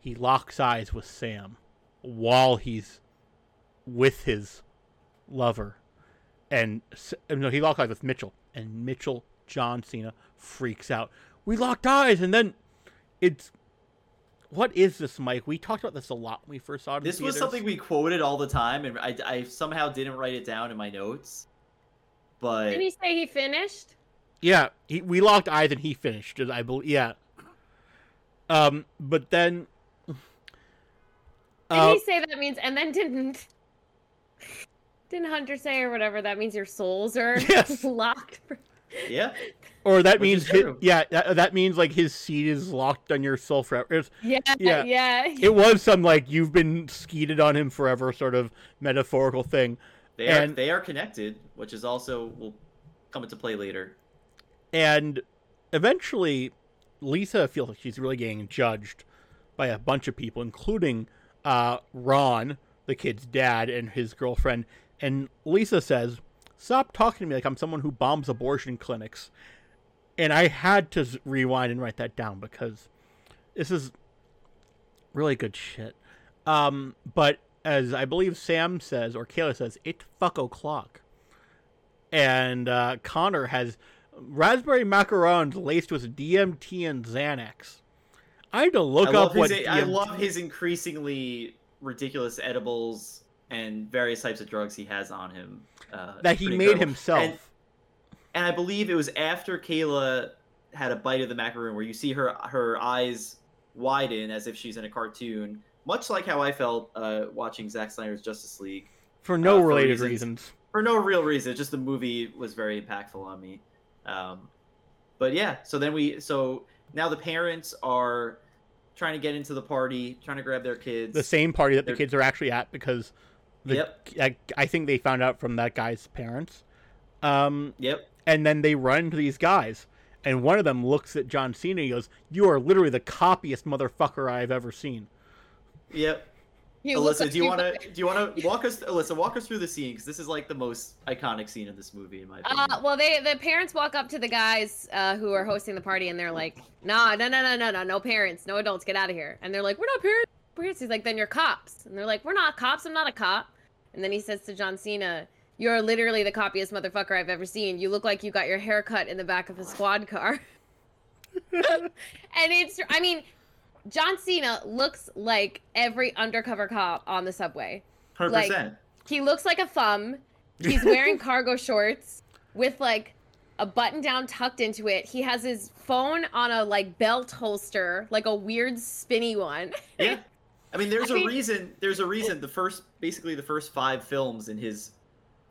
he locks eyes with Sam while he's with his lover, and no, he locks eyes with Mitchell, and Mitchell John Cena freaks out. We locked eyes, and then it's what is this, Mike? We talked about this a lot when we first saw it. in This was something we quoted all the time, and I, I somehow didn't write it down in my notes. But Did he say he finished? Yeah, he, we locked eyes and he finished. I believe. Yeah. Um, but then. Did Uh, he say that means and then didn't didn't Hunter say or whatever that means your souls are Yes. locked? for- yeah, or that which means is hi- true. yeah, that, that means like his seat is locked on your soul forever. It's, Yeah, Yeah. yeah. it was some like you've been skeeted on him forever sort of metaphorical thing. they are And- they are connected, which is also will come into play later. And eventually, Lisa feels like she's really getting judged by a bunch of people, including uh, Ron, the kid's dad, and his girlfriend. And Lisa says, Stop talking to me like I'm someone who bombs abortion clinics. And I had to rewind and write that down because this is really good shit. Um, but as I believe Sam says, or Kayla says, it's fuck o'clock. And uh, Connor has raspberry macarons laced with DMT and Xanax. I had to look up what his I love his increasingly ridiculous edibles and various types of drugs he has on him. Uh, that he made incredible. himself. And, and I believe it was after Kayla had a bite of the macaroon where you see her her eyes widen as if she's in a cartoon, much like how I felt uh, watching Zack Snyder's Justice League. for no uh, for related reasons- reasons. For no real reason, just the movie was very impactful on me. Um, but yeah, so then we so now the parents are trying to get into the party, trying to grab their kids. The same party that the They're- kids are actually at because the, Yep. I, I think they found out from that guy's parents. Um, Yep. And then they run into these guys, and one of them looks at John Cena and he goes, "You are literally the coppiest motherfucker I've ever seen." Yep. You look Alyssa, do you you- want to do you want to walk us Alyssa walk us through the scene because this is like the most iconic scene in this movie in my opinion. Uh, well, they the parents walk up to the guys uh, who are hosting the party, and they're like, "No, no, no, no, no, no, no parents, no adults, get out of here." And they're like, "We're not parents." Parents. He's like, "Then you're cops." And they're like, "We're not cops. I'm not a cop." And then he says to John Cena, "You're literally the coppiest motherfucker I've ever seen. You look like you got your hair cut in the back of a squad car." and it's, I mean, John Cena looks like every undercover cop on the subway. Hundred like- He looks like a thumb. He's wearing cargo shorts with like a button down tucked into it. He has his phone on a like belt holster, like a weird spinny one. Yeah. I mean, there's I a mean- reason. There's a reason. The first, basically, the first five films in his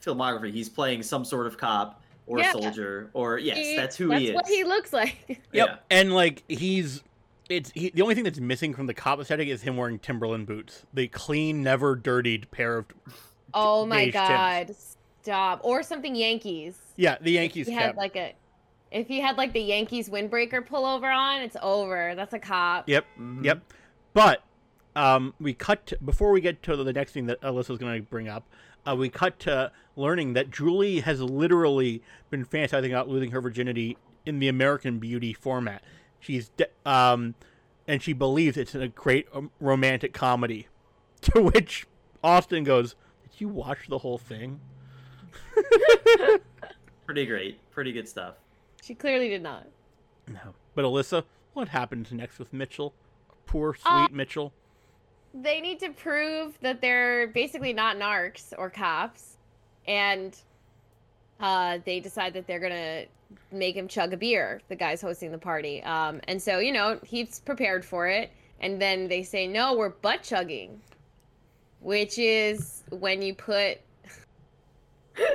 filmography, he's playing some sort of cop or Yeah. soldier, or yes, He- that's who that's he is. That's what he looks like. Yep. And like he's it's he, the only thing that's missing from the cop aesthetic is him wearing Timberland boots. The clean, never dirtied pair of Oh my beige Tims. god. Stop. Or something Yankees. Yeah, the Yankees He cap. had like a if he had like the Yankees windbreaker pullover on, it's over. That's a cop. Yep. Mhm. Yep. But um, we cut to, before we get to the next thing that Alyssa's going to bring up. Uh, we cut to learning that Julie has literally been fantasizing about losing her virginity in the American Beauty format. She's de- um, and she believes it's a great um, romantic comedy. To which Austin goes, "Did you watch the whole thing?" Pretty great. Pretty good stuff. She clearly did not. No. But Alyssa, what happens next with Mitchell? Poor sweet Uh, Mitchell. They need to prove that they're basically not narcs or cops and uh, they decide that they're gonna make him chug a beer the guy's hosting the party um, and so you know he's prepared for it and then they say no we're butt chugging which is when you put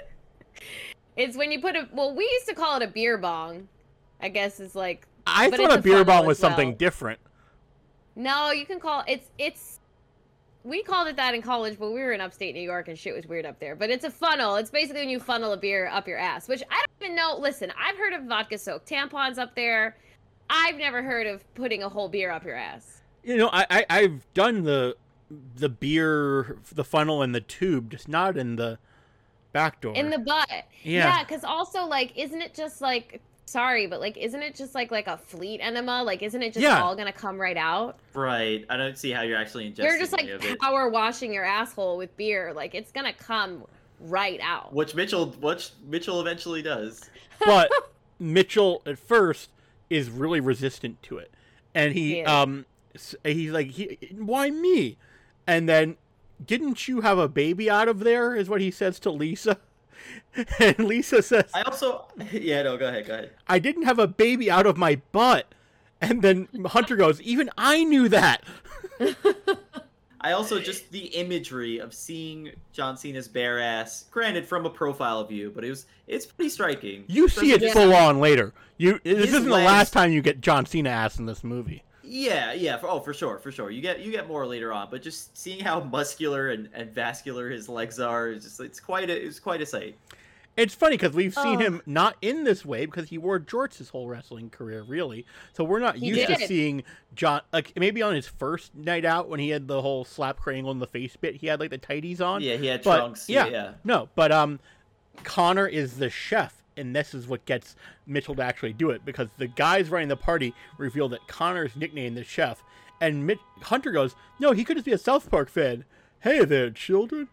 it's when you put a well we used to call it a beer bong i guess is like I thought a beer bong was well. something different. No, you can call it's it's we called it that in college, but we were in upstate New York and shit was weird up there. But it's a funnel. It's basically when you funnel a beer up your ass, which I don't even know. Listen, I've heard of vodka soaked tampons up there. I've never heard of putting a whole beer up your ass. You know, I, I I've done the the beer, the funnel, and the tube, just not in the back door. In the butt. Yeah. Yeah, because also like, isn't it just like sorry, but like isn't it just like like a fleet enema? Like isn't it just Yeah. all gonna come right out? Right. I don't see how you're actually ingesting it. You're just like any of power washing your asshole with beer. Like it's gonna come right out. Which Mitchell, which Mitchell eventually does. but Mitchell at first is really resistant to it, and he He um he's like he why me, and then didn't you have a baby out of there? Is what he says to Lisa, and Lisa says I also, yeah, no, go ahead, go ahead. I didn't have a baby out of my butt, and then Hunter goes even I knew that. I also just the imagery of seeing John Cena's bare ass, granted from a profile view, but it was it's pretty striking. You see it full on later. You this isn't the last time you get John Cena ass in this movie. Yeah, yeah, for, oh for sure, for sure. You get you get more later on, but just seeing how muscular and, and vascular his legs are, is just it's quite a it's quite a sight. It's funny because we've seen Oh. him not in this way because he wore jorts his whole wrestling career, really. So we're not He used to seeing John like maybe on his first night out when he had the whole slap crangle in the face bit, he had like the tighties on. Yeah, he had But, trunks. yeah. Yeah, yeah. No, but um, Connor is the chef, and this is what gets Mitchell to actually do it because the guys running the party reveal that Connor's nicknamed the chef, and Mitch, Hunter goes, "No, he could just be a South Park fan." Hey there, children.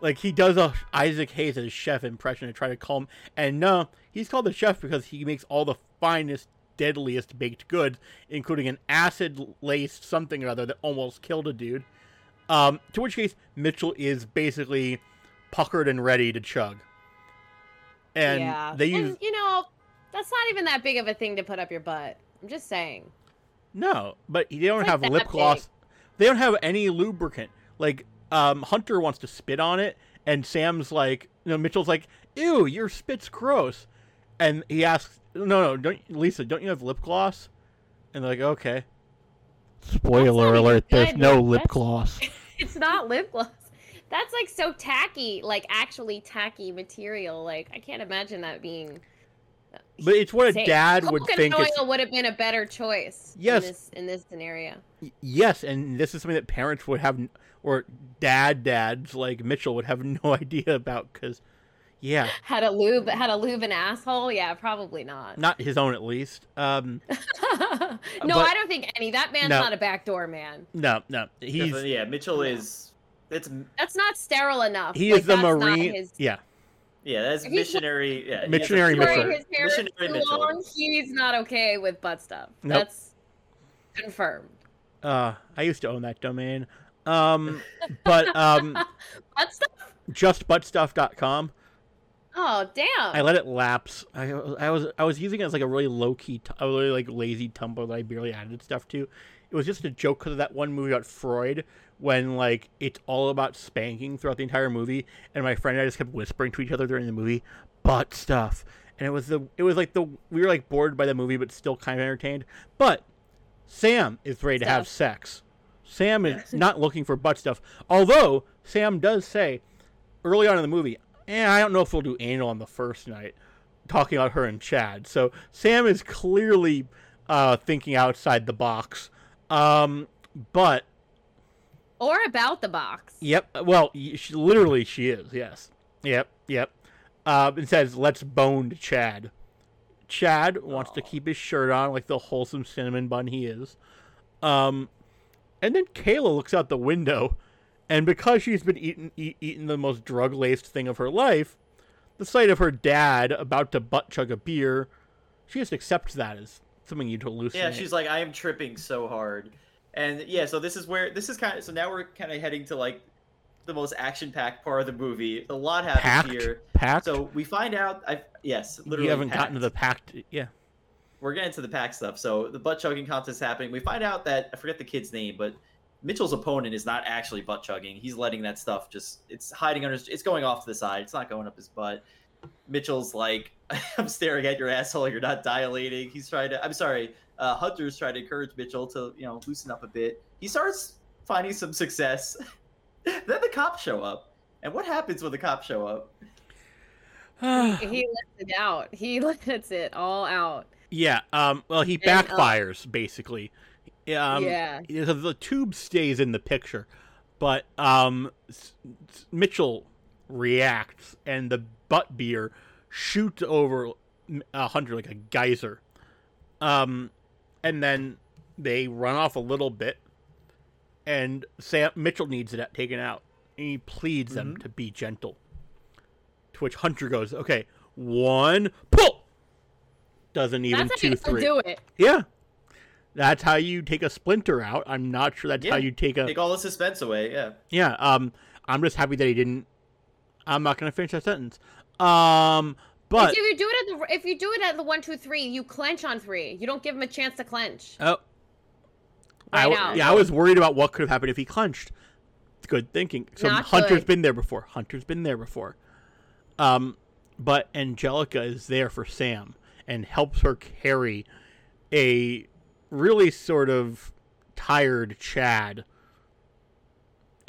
Like he does a Isaac Hayes as chef impression to try to calm, and no, he's called the chef because he makes all the finest, deadliest baked goods, including an acid-laced something or other that almost killed a dude. Um, to which case Mitchell is basically puckered and ready to chug. And yeah. they use And, you know, that's not even that big of a thing to put up your butt. I'm just saying. no, but they don't It's have like lip that gloss. They don't have any lubricant. Like um, Hunter wants to spit on it, and Sam's like, you know, Mitchell's like, "Ew, your spit's gross," and he asks, "No, no, don't Lisa, don't you have lip gloss?" And they're like, "Okay." Spoiler alert: There's no lip gloss. It's not lip gloss. That's like so tacky, like actually tacky material. Like I can't imagine that being. But it's what a Say, dad would think. coconut think. oil It's, would have been a better choice. Yes. In this, in this scenario. Yes, and this is something that parents would have, or dad dads like Mitchell would have no idea about because, yeah, Had a lube, had a lube an asshole? Yeah, probably not. not his own at least. Um, no, But- I don't think any. That man's No. not a backdoor man. no, no, he's Definitely, yeah, Mitchell No. is it's That's not sterile enough. he Like, is the marine. his- Yeah, yeah, that's If missionary. Yeah, he has a Missionary Mitchell. his hair Missionary too Mitchell. long, he's not okay with butt stuff. Nope. That's confirmed. uh, I used to own that domain. Um, but um, butt stuff? justbuttstuff.com. Oh damn! I let it lapse. I, I was I was using it as like a really low key, t- a really like lazy Tumblr that I barely added stuff to. It was just a joke because of that one movie about Freud when like it's all about spanking throughout the entire movie, and my friend and I just kept whispering to each other during the movie, butt stuff, and it was the it was like the we were like bored by the movie but still kind of entertained. But Sam is ready to have sex. Sam is not looking for butt stuff, although Sam does say early on in the movie, eh, I don't know if we'll do anal on the first night, talking about her and Chad. So Sam is clearly uh, thinking outside the box. Um, but or about the box. yep, well, she, literally she is. Yes. Yep. Yep. Uh, it says, "Let's bone Chad." Chad wants to keep his shirt on like the wholesome cinnamon bun he is. Um, and then Kayla looks out the window, and because she's been eating eat, eating the most drug laced thing of her life, the sight of her dad about to butt chug a beer, she just accepts that as something you'd hallucinate. Yeah, she's like, I am tripping so hard, and yeah, so this is where this is kind of so now we're kind of heading to like the most action-packed part of the movie. A lot happens packed. here. Packed. So we find out, I yes, literally. you haven't gotten to the packed. packed. Yeah. We're getting to the pack stuff. So the butt chugging contest is happening. We find out that I forget the kid's name, but Mitchell's opponent is not actually butt chugging. He's letting that stuff just it's hiding under. It's going off to the side. It's not going up his butt. Mitchell's like, I'm staring at your asshole. You're not dilating. He's trying to. I'm sorry. Uh, Hunter's trying to encourage Mitchell to you know loosen up a bit. He starts finding some success. then the cops show up. And what happens when the cops show up? He lets it out. He lets it all out. yeah. Um. Well, he And, uh, backfires basically. Um, yeah. the, the tube stays in the picture, but um, S- S- Mitchell reacts, and the butt beer shoots over a Hunter like a geyser. Um, and then they run off a little bit, and Sam Mitchell needs it taken out. And he pleads them Mhm. to be gentle. To which Hunter goes, "Okay, one pull." Doesn't even That's two three. do it. Yeah, that's how you take a splinter out. I'm not sure that's Yeah. how you take a Take all the suspense away. Yeah. yeah. Um, I'm just happy that he didn't. I'm not gonna finish that sentence. Um, but if you do it at the if you do it at the one two three, you clench on three. You don't give him a chance to clench. oh, I, w- yeah, I was worried about what could have happened if he clenched. Good thinking. So Not Hunter's good. been there before. Hunter's been there before. Um, but Angelica is there for Sam and helps her carry a really sort of tired Chad.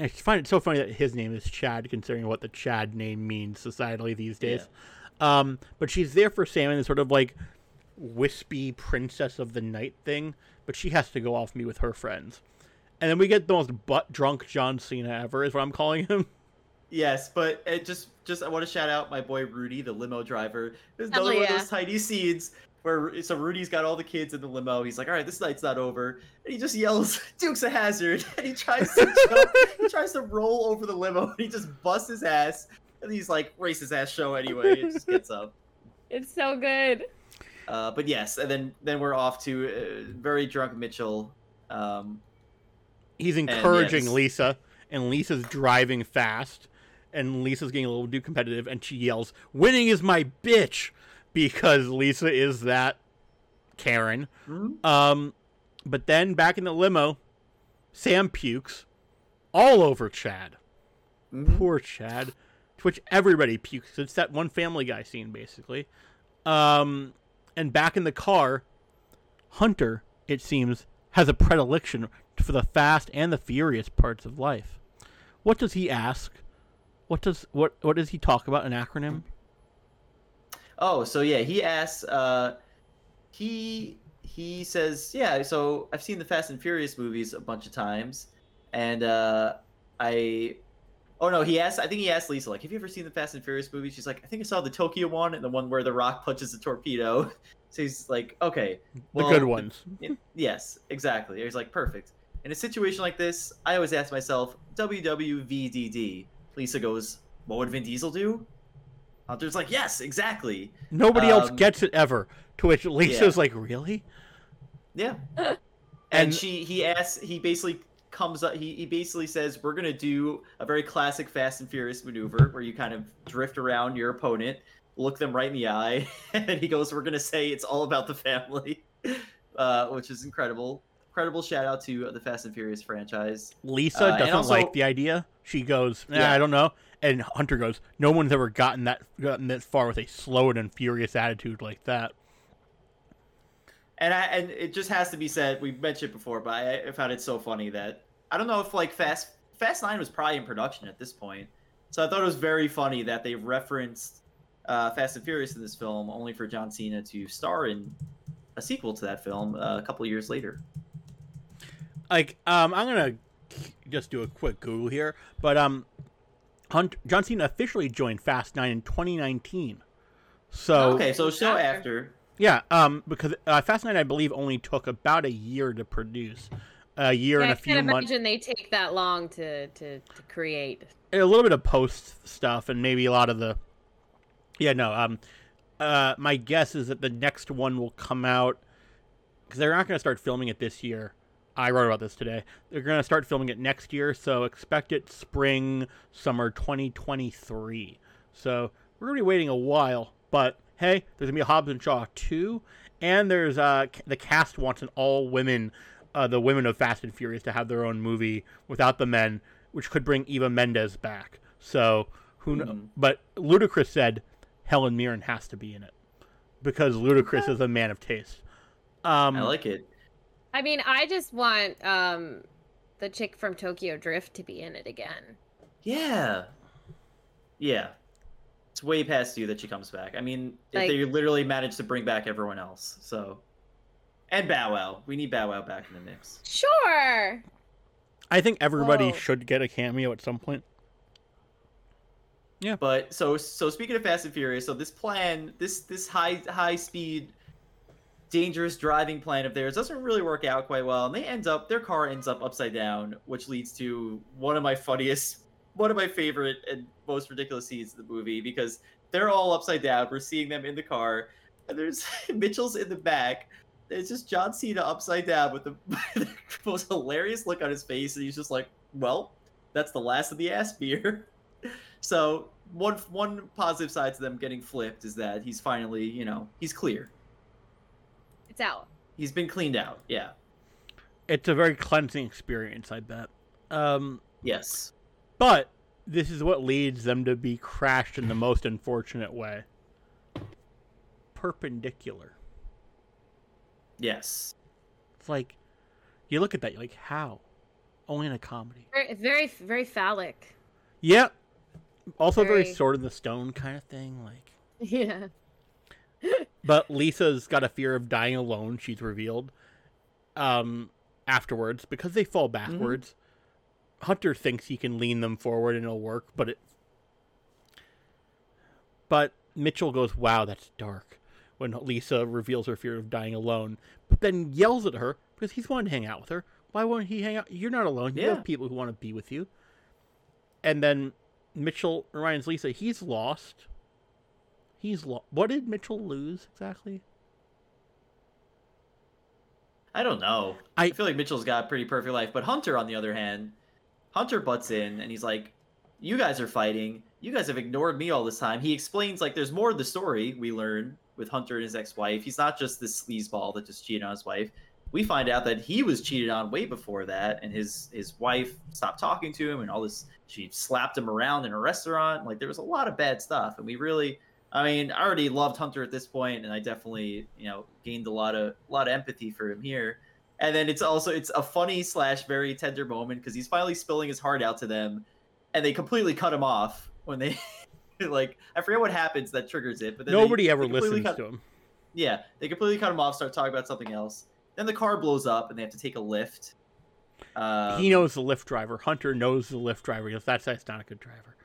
And I find it so funny that his name is Chad, considering what the Chad name means societally these days. Um, but she's there for Sam in this sort of like wispy princess of the night thing, but she has to go off me with her friends. And then we get the most butt drunk John Cena ever, is what I'm calling him. Yes, but it just just I want to shout out my boy Rudy, the limo driver. There's Hell another one of those tiny scenes where so Rudy's got all the kids in the limo. He's like, "All right, this night's not over," and he just yells, "Dukes a hazard!" And he tries to jump, he tries to roll over the limo, and he just busts his ass. And he's like, "Racist ass show anyway." It just gets up. It's so good. Uh, but yes, and then then we're off to uh, very drunk Mitchell. Um, He's encouraging yes. Lisa, and Lisa's driving fast, and Lisa's getting a little too competitive, and she yells, "Winning is my bitch," because Lisa is that Karen. mhm. Um, but then back in the limo, Sam pukes all over Chad. Mhm. Poor Chad. To which everybody pukes. It's that one Family Guy scene, basically. Um, and back in the car, Hunter, it seems, has a predilection for the fast and the furious parts of life. What does he ask? What does what what does he talk about? An acronym? Oh, so yeah, he asks. Uh, he he says, yeah. So I've seen the Fast and Furious movies a bunch of times, and uh, I. Oh no, he asked. I think he asked Lisa, like, "Have you ever seen the Fast and Furious movies?" She's like, "I think I saw the Tokyo one and the one where the Rock punches a torpedo." So he's like, "Okay, The good ones. yes, exactly." He's like, "Perfect." In a situation like this, I always ask myself, WWVDD. Lisa goes, "What would Vin Diesel do?" Hunter's like, "Yes, exactly." Nobody else Um, gets it ever. To which Lisa's like, "Really?" Yeah. And- and she he asks he basically comes up he, he basically says we're gonna do a very classic Fast and Furious maneuver where you kind of drift around your opponent, look them right in the eye, and he goes, We're gonna say it's all about the family. Uh, which is incredible. Incredible shout out to the Fast and Furious franchise. Lisa Uh, doesn't also- like the idea. She goes, Yeah. I don't know. And Hunter goes, no one's ever gotten that gotten that far with a slow and furious attitude like that. And I and it just has to be said, we mentioned it before, but I, I found it so funny that I don't know if like Fast Fast Nine was probably in production at this point. So I thought it was very funny that they referenced uh, Fast and Furious in this film, only for John Cena to star in a sequel to that film uh, a couple of years later. Like, um, I'm gonna just do a quick Google here, but um, Hunt John Cena officially joined Fast Nine in 2019. So okay, so show After. after. yeah, um, because uh, Fast Nine I believe only took about a year to produce, a year Yeah, and I a few can't months. imagine they take that long to, to, to create. a little bit of post stuff and maybe a lot of the yeah no um uh my guess is that the next one will come out because they're not going to start filming it this year i wrote about this today they're going to start filming it next year so expect it spring summer 2023 so we're going to be waiting a while but hey there's going to be a hobbs and shaw 2 and there's uh the cast wants an all women uh, the women of fast and furious to have their own movie without the men which could bring Eva Mendes back. So who know? Mhm. But Ludacris said Helen Mirren has to be in it because Ludacris is a man of taste. Um, I like it. I mean, I just want um, the chick from Tokyo Drift to be in it again. Yeah. Yeah. It's way past due that she comes back. I mean, if Like- they literally managed to bring back everyone else. So and Bow Wow. We need Bow Wow back in the mix. Sure. I think everybody Whoa. should get a cameo at some point. Yeah. But so so speaking of Fast and Furious, so this plan, this this high high speed dangerous driving plan of theirs doesn't really work out quite well and they end up their car ends up upside down which leads to one of my funniest one of my favorite and most ridiculous scenes in the movie because they're all upside down. We're seeing them in the car, and there's Mitchell's in the back. It's just John Cena upside down with the, the most hilarious look on his face, and he's just like, "Well, that's the last of the ass beer." So one one positive side to them getting flipped is that he's finally, you know, he's clear. It's out. He's been cleaned out. Yeah. It's a very cleansing experience, I bet. Um, Yes. but this is what leads them to be crashed in the most unfortunate way. Perpendicular. Yes. It's like you look at that, you're like, how? Only in a comedy. Very, very, very phallic. Yeah. Also very, Very- sword in the stone kind of thing, like Yeah. But Lisa's got a fear of dying alone, she's revealed. Um afterwards, because they fall backwards. Hunter thinks he can lean them forward and it'll work, but it But Mitchell goes, Wow, that's dark when Lisa reveals her fear of dying alone, but then yells at her because he's wanting to hang out with her. Why won't he hang out? You're not alone. You Yeah. have people who want to be with you. And then Mitchell reminds Lisa he's lost. He's lost. What did Mitchell lose exactly? I don't know. I- I, feel like Mitchell's got a pretty perfect life, but Hunter, on the other hand, Hunter butts in and he's like, "You guys are fighting. You guys have ignored me all this time." He explains like there's more of the story we learn with Hunter and his ex-wife. He's not just this sleazeball that just cheated on his wife. We find out that he was cheated on way before that, and his his wife stopped talking to him, and all this. She slapped him around in a restaurant. Like there was a lot of bad stuff, and we really. I mean, I already loved Hunter at this point, and I definitely, you know, gained a lot of a lot of empathy for him here. And then it's also it's a funny slash very tender moment because he's finally spilling his heart out to them, and they completely cut him off when they like I forget what happens that triggers it, but then they- Nobody ever they listens cut- to him. Yeah, they completely cut him off, start talking about something else. Then the car blows up, and they have to take a Lyft. Um, he knows the Lyft driver. Hunter knows the Lyft driver that's that's not a good driver.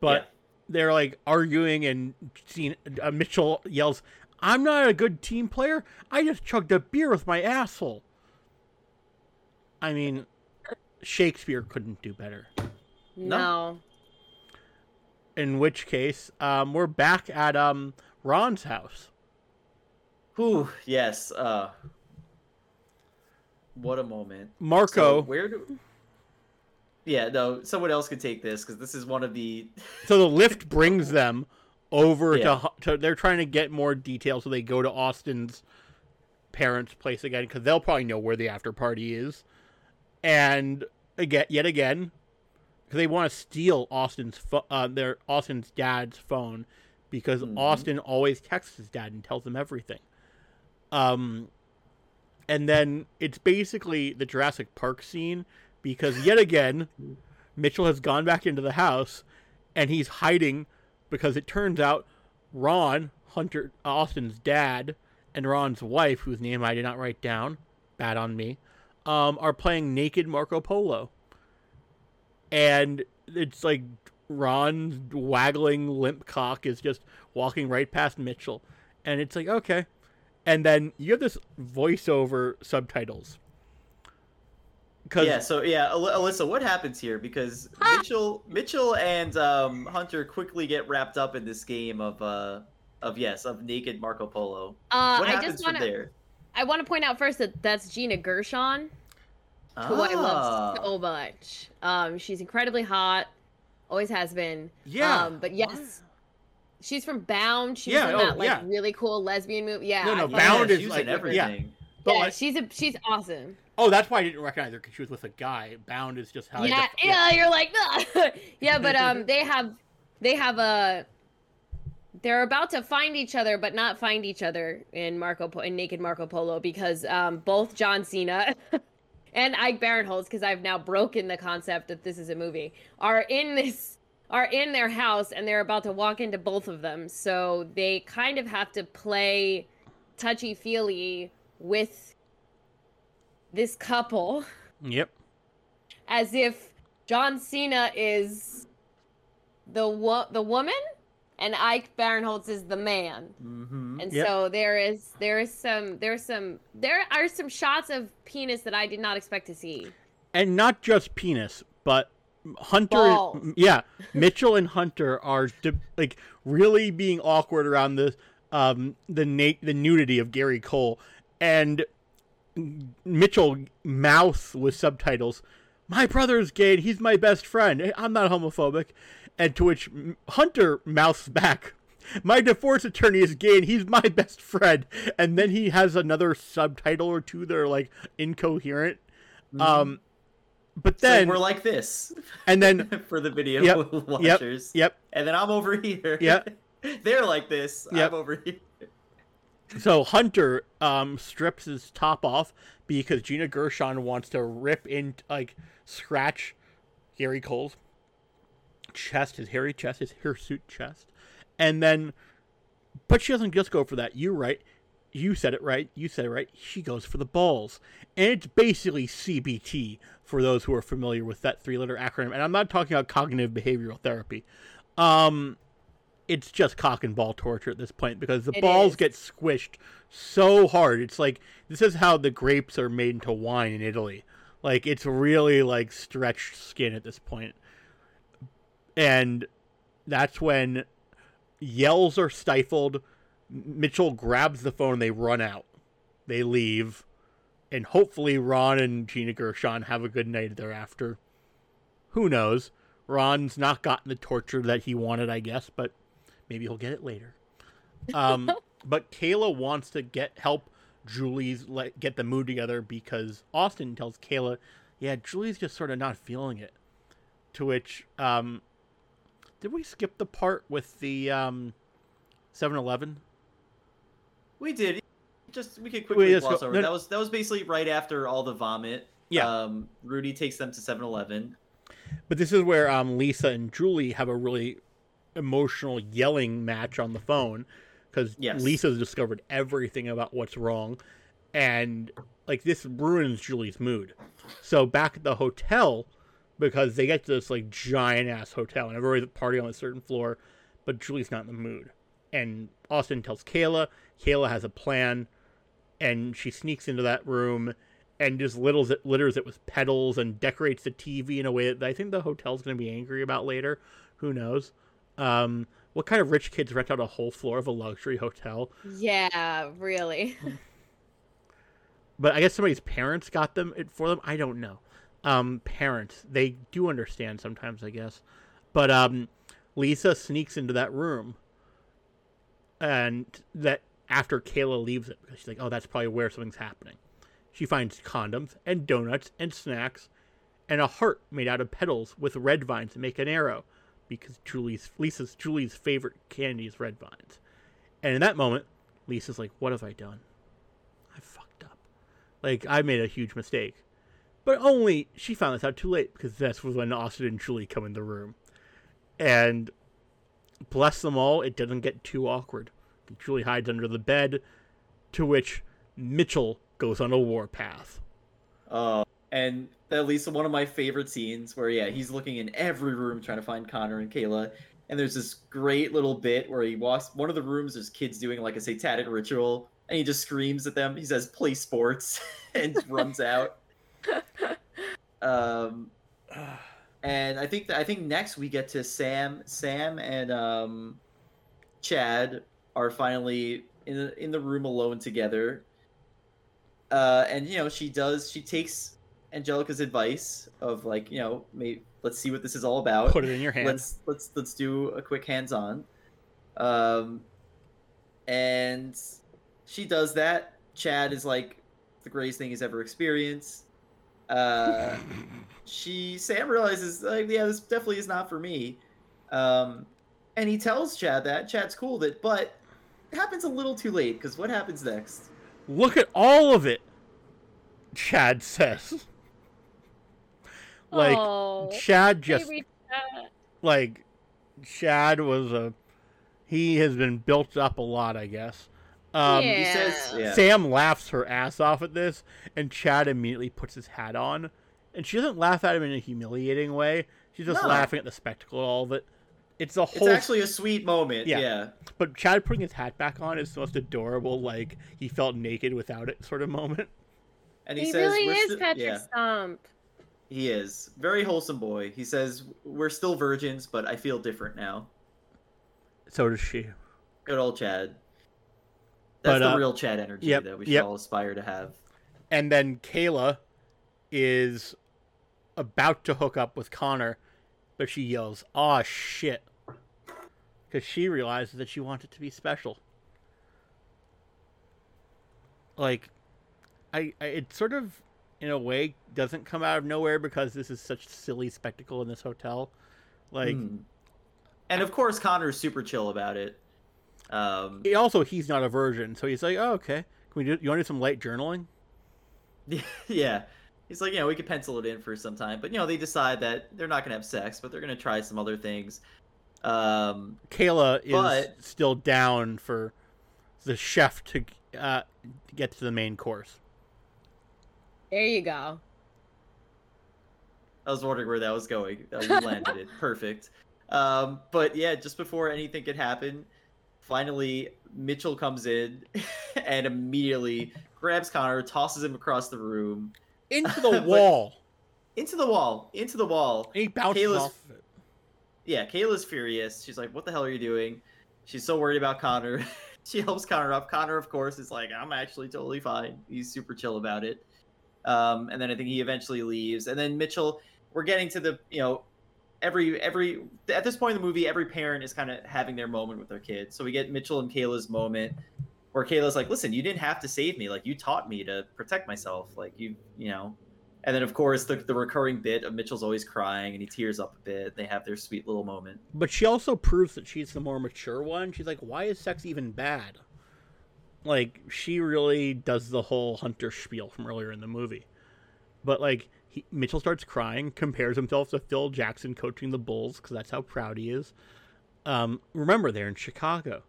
But they're like arguing, and Cena- uh, Mitchell yells, "I'm not a good team player. I just chugged a beer with my asshole." I mean, Shakespeare couldn't do better. No. No. In which case, um, we're back at um, Ron's house. Whew, yes. Uh, what a moment. Marco. So where do? Yeah, no. Someone else could take this because this is one of the. So the Lyft brings them over Yeah. to, to. They're trying to get more details, so they go to Austin's parents' place again because they'll probably know where the after party is. And again, yet again, because they want to steal Austin's pho- uh, their Austin's dad's phone because Mhm. Austin always texts his dad and tells him everything. Um, and then it's basically the Jurassic Park scene because yet again, Mitchell has gone back into the house and he's hiding because it turns out Ron, Hunter Austin's dad, and Ron's wife, whose name I did not write down, bad on me, um, are playing naked Marco Polo. And it's like Ron's waggling limp cock is just walking right past Mitchell. And it's like, okay. And then you have this voiceover subtitles. Cause Yeah. So yeah, Al- Alyssa, what happens here? Because Mitchell, Mitchell, and um, Hunter quickly get wrapped up in this game of uh, of yes, of naked Marco Polo. Uh, What I happens just from want to. there? I want to point out first that that's Gina Gershon, who I love Ah. so much. Um, she's incredibly hot, always has been. yeah. Um, but yes, she's from Bound. She's Yeah, in oh, that like yeah. really cool lesbian movie. Yeah. No, no, love Yeah, Bound is like- in yeah. But yeah, like- she's a she's awesome. Oh, that's why I didn't recognize her because she was with a guy. Bound is just how. Yeah, def- yeah, you're like, yeah, but um, they have, they have a, they're about to find each other, but not find each other in Marco po- in Naked Marco Polo because um, both John Cena and Ike Barinholtz, because I've now broken the concept that this is a movie, are in this are in their house and they're about to walk into both of them, so they kind of have to play touchy feely with this couple Yep. as if John Cena is the wo- the woman and Ike Barinholtz is the man. Mm-hmm. And Yep. so there is there is some there's some there are some shots of penis that I did not expect to see. And not just penis, but Hunter, Balls. yeah, Mitchell and Hunter are like really being awkward around the um the na- the nudity of Gary Cole, and Mitchell mouths with subtitles, "My brother's gay. and He's my best friend. I'm not homophobic," and to which Hunter mouths back. My divorce attorney is gay and he's my best friend. And then he has another subtitle or two that are like incoherent. Um, but So then we're like this and then for the video Yep, watchers. yep. And then I'm over here. Yep. They're like this. Yep. I'm over here. So Hunter um strips his top off because Gina Gershon wants to rip in like scratch Gary Cole's chest, his hairy chest, his hirsute chest. And then but she doesn't just go for that. You right. You said it right. You said it right. She goes for the balls. And it's basically CBT for those who are familiar with that three letter acronym. And I'm not talking about cognitive behavioral therapy. Um it's just cock and ball torture at this point because the It balls is. get squished so hard. It's like this is how the grapes are made into wine in Italy. Like it's really like stretched skin at this point. And that's when yells are stifled. Mitchell grabs the phone they run out. They leave. And hopefully Ron and Gina Gershon have a good night thereafter. Who knows? Ron's not gotten the torture that he wanted, I guess, but maybe he'll get it later. Um, but Kayla wants to get help Julie's let get the mood together because Austin tells Kayla, "Yeah, Julie's just sort of not feeling it." To which, um, did we skip the part with the um, 7-Eleven? We did. Just we could quickly Wait, let's gloss go- over. no, That was that was basically right after all the vomit. Yeah. Um, Rudy takes them to 7-Eleven. But this is where um, Lisa and Julie have a really emotional yelling match on the phone because Yes. Lisa's discovered everything about what's wrong, and like this ruins Julie's mood. So back at the hotel, because they get to this like giant ass hotel and everybody's partying on a certain floor, but Julie's not in the mood. And Austin tells Kayla. Kayla has a plan, and she sneaks into that room and just littles it, litters it with petals and decorates the TV in a way that I think the hotel's going to be angry about later. Who knows? Um, what kind of rich kids rent out a whole floor of a luxury hotel? Yeah, really. But I guess somebody's parents got them it for them. I don't know. Um, parents, they do understand sometimes, I guess. But um, Lisa sneaks into that room, and that after Kayla leaves it because she's like, "Oh, that's probably where something's happening." She finds condoms and donuts and snacks, and a heart made out of petals with red vines to make an arrow, because Julie's Lisa's Julie's favorite candy is red vines. And in that moment, Lisa's like, "What have I done? I fucked up. Like I made a huge mistake." But only she found this out too late because was when Austin and Julie come in the room, and bless them all, it doesn't get too awkward. Julie hides under the bed, to which Mitchell goes on a warpath. Uh, and at least one of my favorite scenes where yeah he's looking in every room trying to find Connor and Kayla. And there's this great little bit where he walks one of the rooms. There's kids doing like a satanic ritual, and he just screams at them. He says, "Play sports," and runs out. Um, and I think that I think next we get to Sam, Sam and um, Chad are finally in the, in the room alone together. Uh, and you know she does she takes Angelica's advice of like you know maybe let's see what this is all about. Put it in your hand. Let's let's let's do a quick hands on. Um, and she does that. Chad is like the greatest thing he's ever experienced. Uh, she Sam realizes like yeah this definitely is not for me. Um, and he tells Chad that Chad's cool with it, but it happens a little too late because what happens next? Look at all of it, Chad says. Like oh, Chad just like Chad was a he has been built up a lot, I guess. Um, Yeah. He says yeah. Sam laughs her ass off at this, and Chad immediately puts his hat on. And she doesn't laugh at him in a humiliating way. She's just No. laughing at the spectacle of all of it. It's a whole. It's actually a sweet moment. Yeah. Yeah. but Chad putting his hat back on is the most adorable, like he felt naked without it sort of moment. And he, He, says, really is sti- Patrick yeah. Stump. He is very wholesome boy. He says we're still virgins, but I feel different now. So does she. Good old Chad. That's But, the uh, real Chad energy yep, that we should yep. all aspire to have. And then Kayla is about to hook up with Connor, but she yells, "Aw, shit!" Because she realizes that she wanted to be special. Like, I, I, it sort of, in a way, doesn't come out of nowhere because this is such silly spectacle in this hotel. Like, Hmm. And of course, Connor's super chill about it. Um, he- also he's not a virgin, so he's like, "Oh, okay. Can we do? You want to do some light journaling?" yeah. He's like, you know, we could pencil it in for some time, but you know, they decide that they're not gonna have sex, but they're gonna try some other things. Um, Kayla is But- still down for the chef to uh, get to the main course. There you go. I was wondering where that was going. Uh, you landed it. Perfect. Um, but yeah, just before anything could happen, finally Mitchell comes in and immediately grabs Connor, tosses him across the room Into the wall. into the wall, into the wall. And he bounces Kayla's- off of it. Yeah, Kayla's furious. She's like, "What the hell are you doing?" She's so worried about Connor. she helps Connor up. Connor, of course, is like, "I'm actually totally fine." He's super chill about it. Um, and then I think he eventually leaves. And then Mitchell, we're getting to the, you know, every every at this point in the movie, every parent is kind of having their moment with their kid. So we get Mitchell and Kayla's moment where Kayla's like, "Listen, you didn't have to save me. Like you taught me to protect myself. Like you, you know." And then of course the the recurring bit of Mitchell's always crying and he tears up a bit. They have their sweet little moment. But she also proves that she's the more mature one. She's like, why is sex even bad? Like, she really does the whole Hunter spiel from earlier in the movie. But, like, he, Mitchell starts crying, compares himself to Phil Jackson coaching the Bulls, because that's how proud he is. Um, remember, they're in Chicago.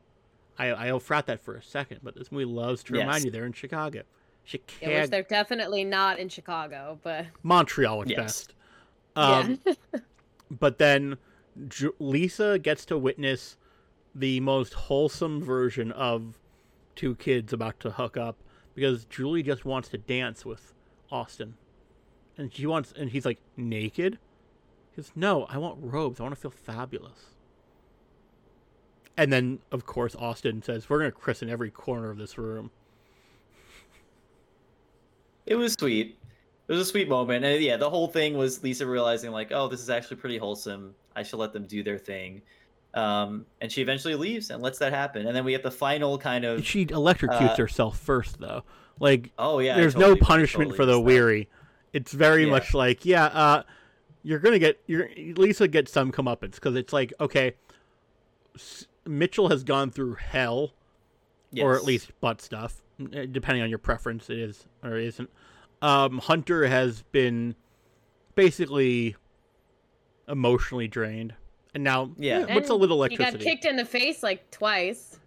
I, I'll frat that for a second, but this movie loves to remind Yes. you they're in Chicago. Yeah, which Chicago. they're definitely not in Chicago, but Montreal at Yes. best. Um, yeah. but then Ju- Lisa gets to witness the most wholesome version of two kids about to hook up because Julie just wants to dance with Austin. And she wants and he's like naked? He goes, No, I want robes. I want to feel fabulous. And then of course Austin says, We're gonna christen every corner of this room. It was sweet. It was a sweet moment. And yeah, the whole thing was Lisa realizing like, oh, this is actually pretty wholesome. I should let them do their thing. Um, and she eventually leaves and lets that happen. And then we have the final kind of She electrocutes Uh, herself first though. Like oh yeah, there's totally- no punishment totally for the missed that. weary. It's very Yeah. much like, yeah, uh, you're gonna get you're Lisa gets some comeuppance because it's like, okay, S- Mitchell has gone through hell, or at least butt stuff, eh, depending on your preference, it is or isn't. Um, Hunter has been basically emotionally drained, and now, Yeah. eh, what's a And little He got kicked in the face like twice.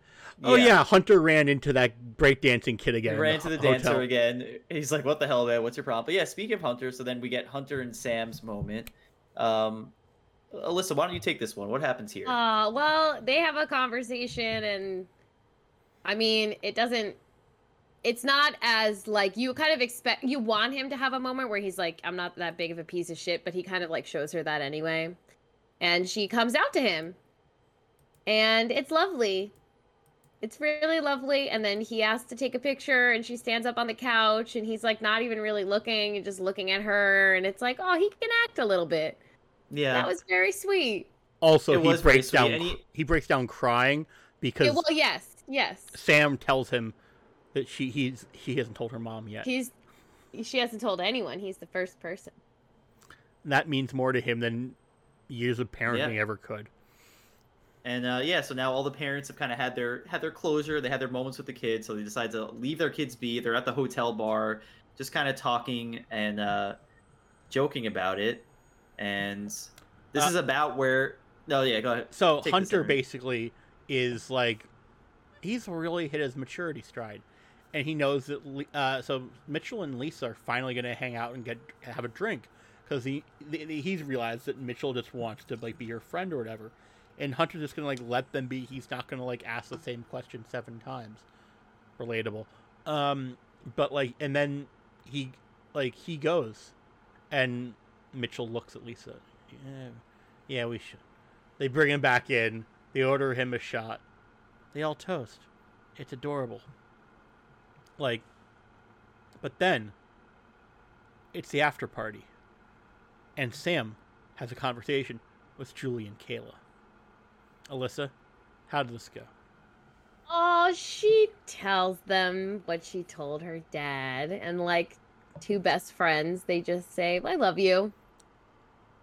Oh yeah. Hunter ran into that breakdancing kid again. He ran into the ho- dancer hotel. again. He's like, "What the hell, man? What's your problem?" But yeah, speaking of Hunter, so then we get Hunter and Sam's moment. Um, Alyssa, why don't you take this one? What happens here? Uh, well, they have a conversation, and I mean, it doesn't. It's not as like you kind of expect. You want him to have a moment where he's like, "I'm not that big of a piece of shit," but he kind of like shows her that anyway, and she comes out to him, and it's lovely. It's really lovely, and then he asks to take a picture, and she stands up on the couch, and he's like not even really looking, and just looking at her, and it's like, oh, he can act a little bit. yeah, That was very sweet. Also, It he breaks down. he- he breaks down crying because Yeah, well, yes, yes. Sam tells him that she he's he hasn't told her mom yet. He's she hasn't told anyone. He's the first person. that means more to him than years of parenting Yeah. ever could. And uh, yeah, so now all the parents have kind of had their had their closure. They had their moments with the kids, so they decide to leave their kids be. They're at the hotel bar, just kind of talking and uh, joking about it. And this Uh, is about where. No, yeah, go ahead. So Take Hunter basically is like he's really hit his maturity stride, and he knows that. Uh, so Mitchell and Lisa are finally going to hang out and get have a drink because he he's realized that Mitchell just wants to like be your friend or whatever, and Hunter's just to like let them be. He's not to like ask the same question seven times. Relatable. Um, but like, and then he like he goes, and Mitchell looks at Lisa. Yeah, yeah, we should. They bring him back in. They order him a shot. They all toast. It's adorable. Like, but then it's the after party, and Sam has a conversation with Julie and Kayla. Alyssa, how did this go? Oh, she tells them what she told her dad, and like two best friends, they just say, "I love you."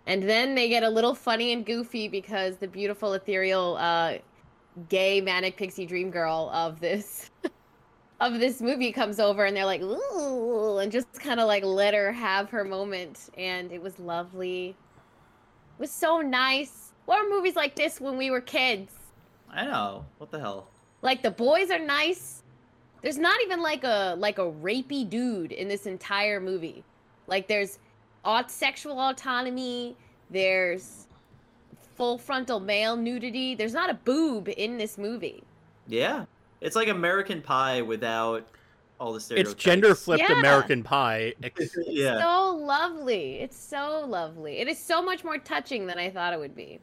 And then they get a little funny and goofy because the beautiful ethereal uh gay manic pixie dream girl of this of this movie comes over and they're like, "Ooh," and just kind of like let her have her moment and it was lovely. It was so nice. What were movies like this when we were kids? I know. What the hell? Like the boys are nice. There's not even like a like a rapey dude in this entire movie. Like there's aut- sexual autonomy. There's full frontal male nudity. There's not a boob in this movie. Yeah. It's like American Pie without all the stereotypes. It's gender flipped Yeah. American Pie. ex- yeah. So lovely. It's so lovely. It is so much more touching than I thought it would be.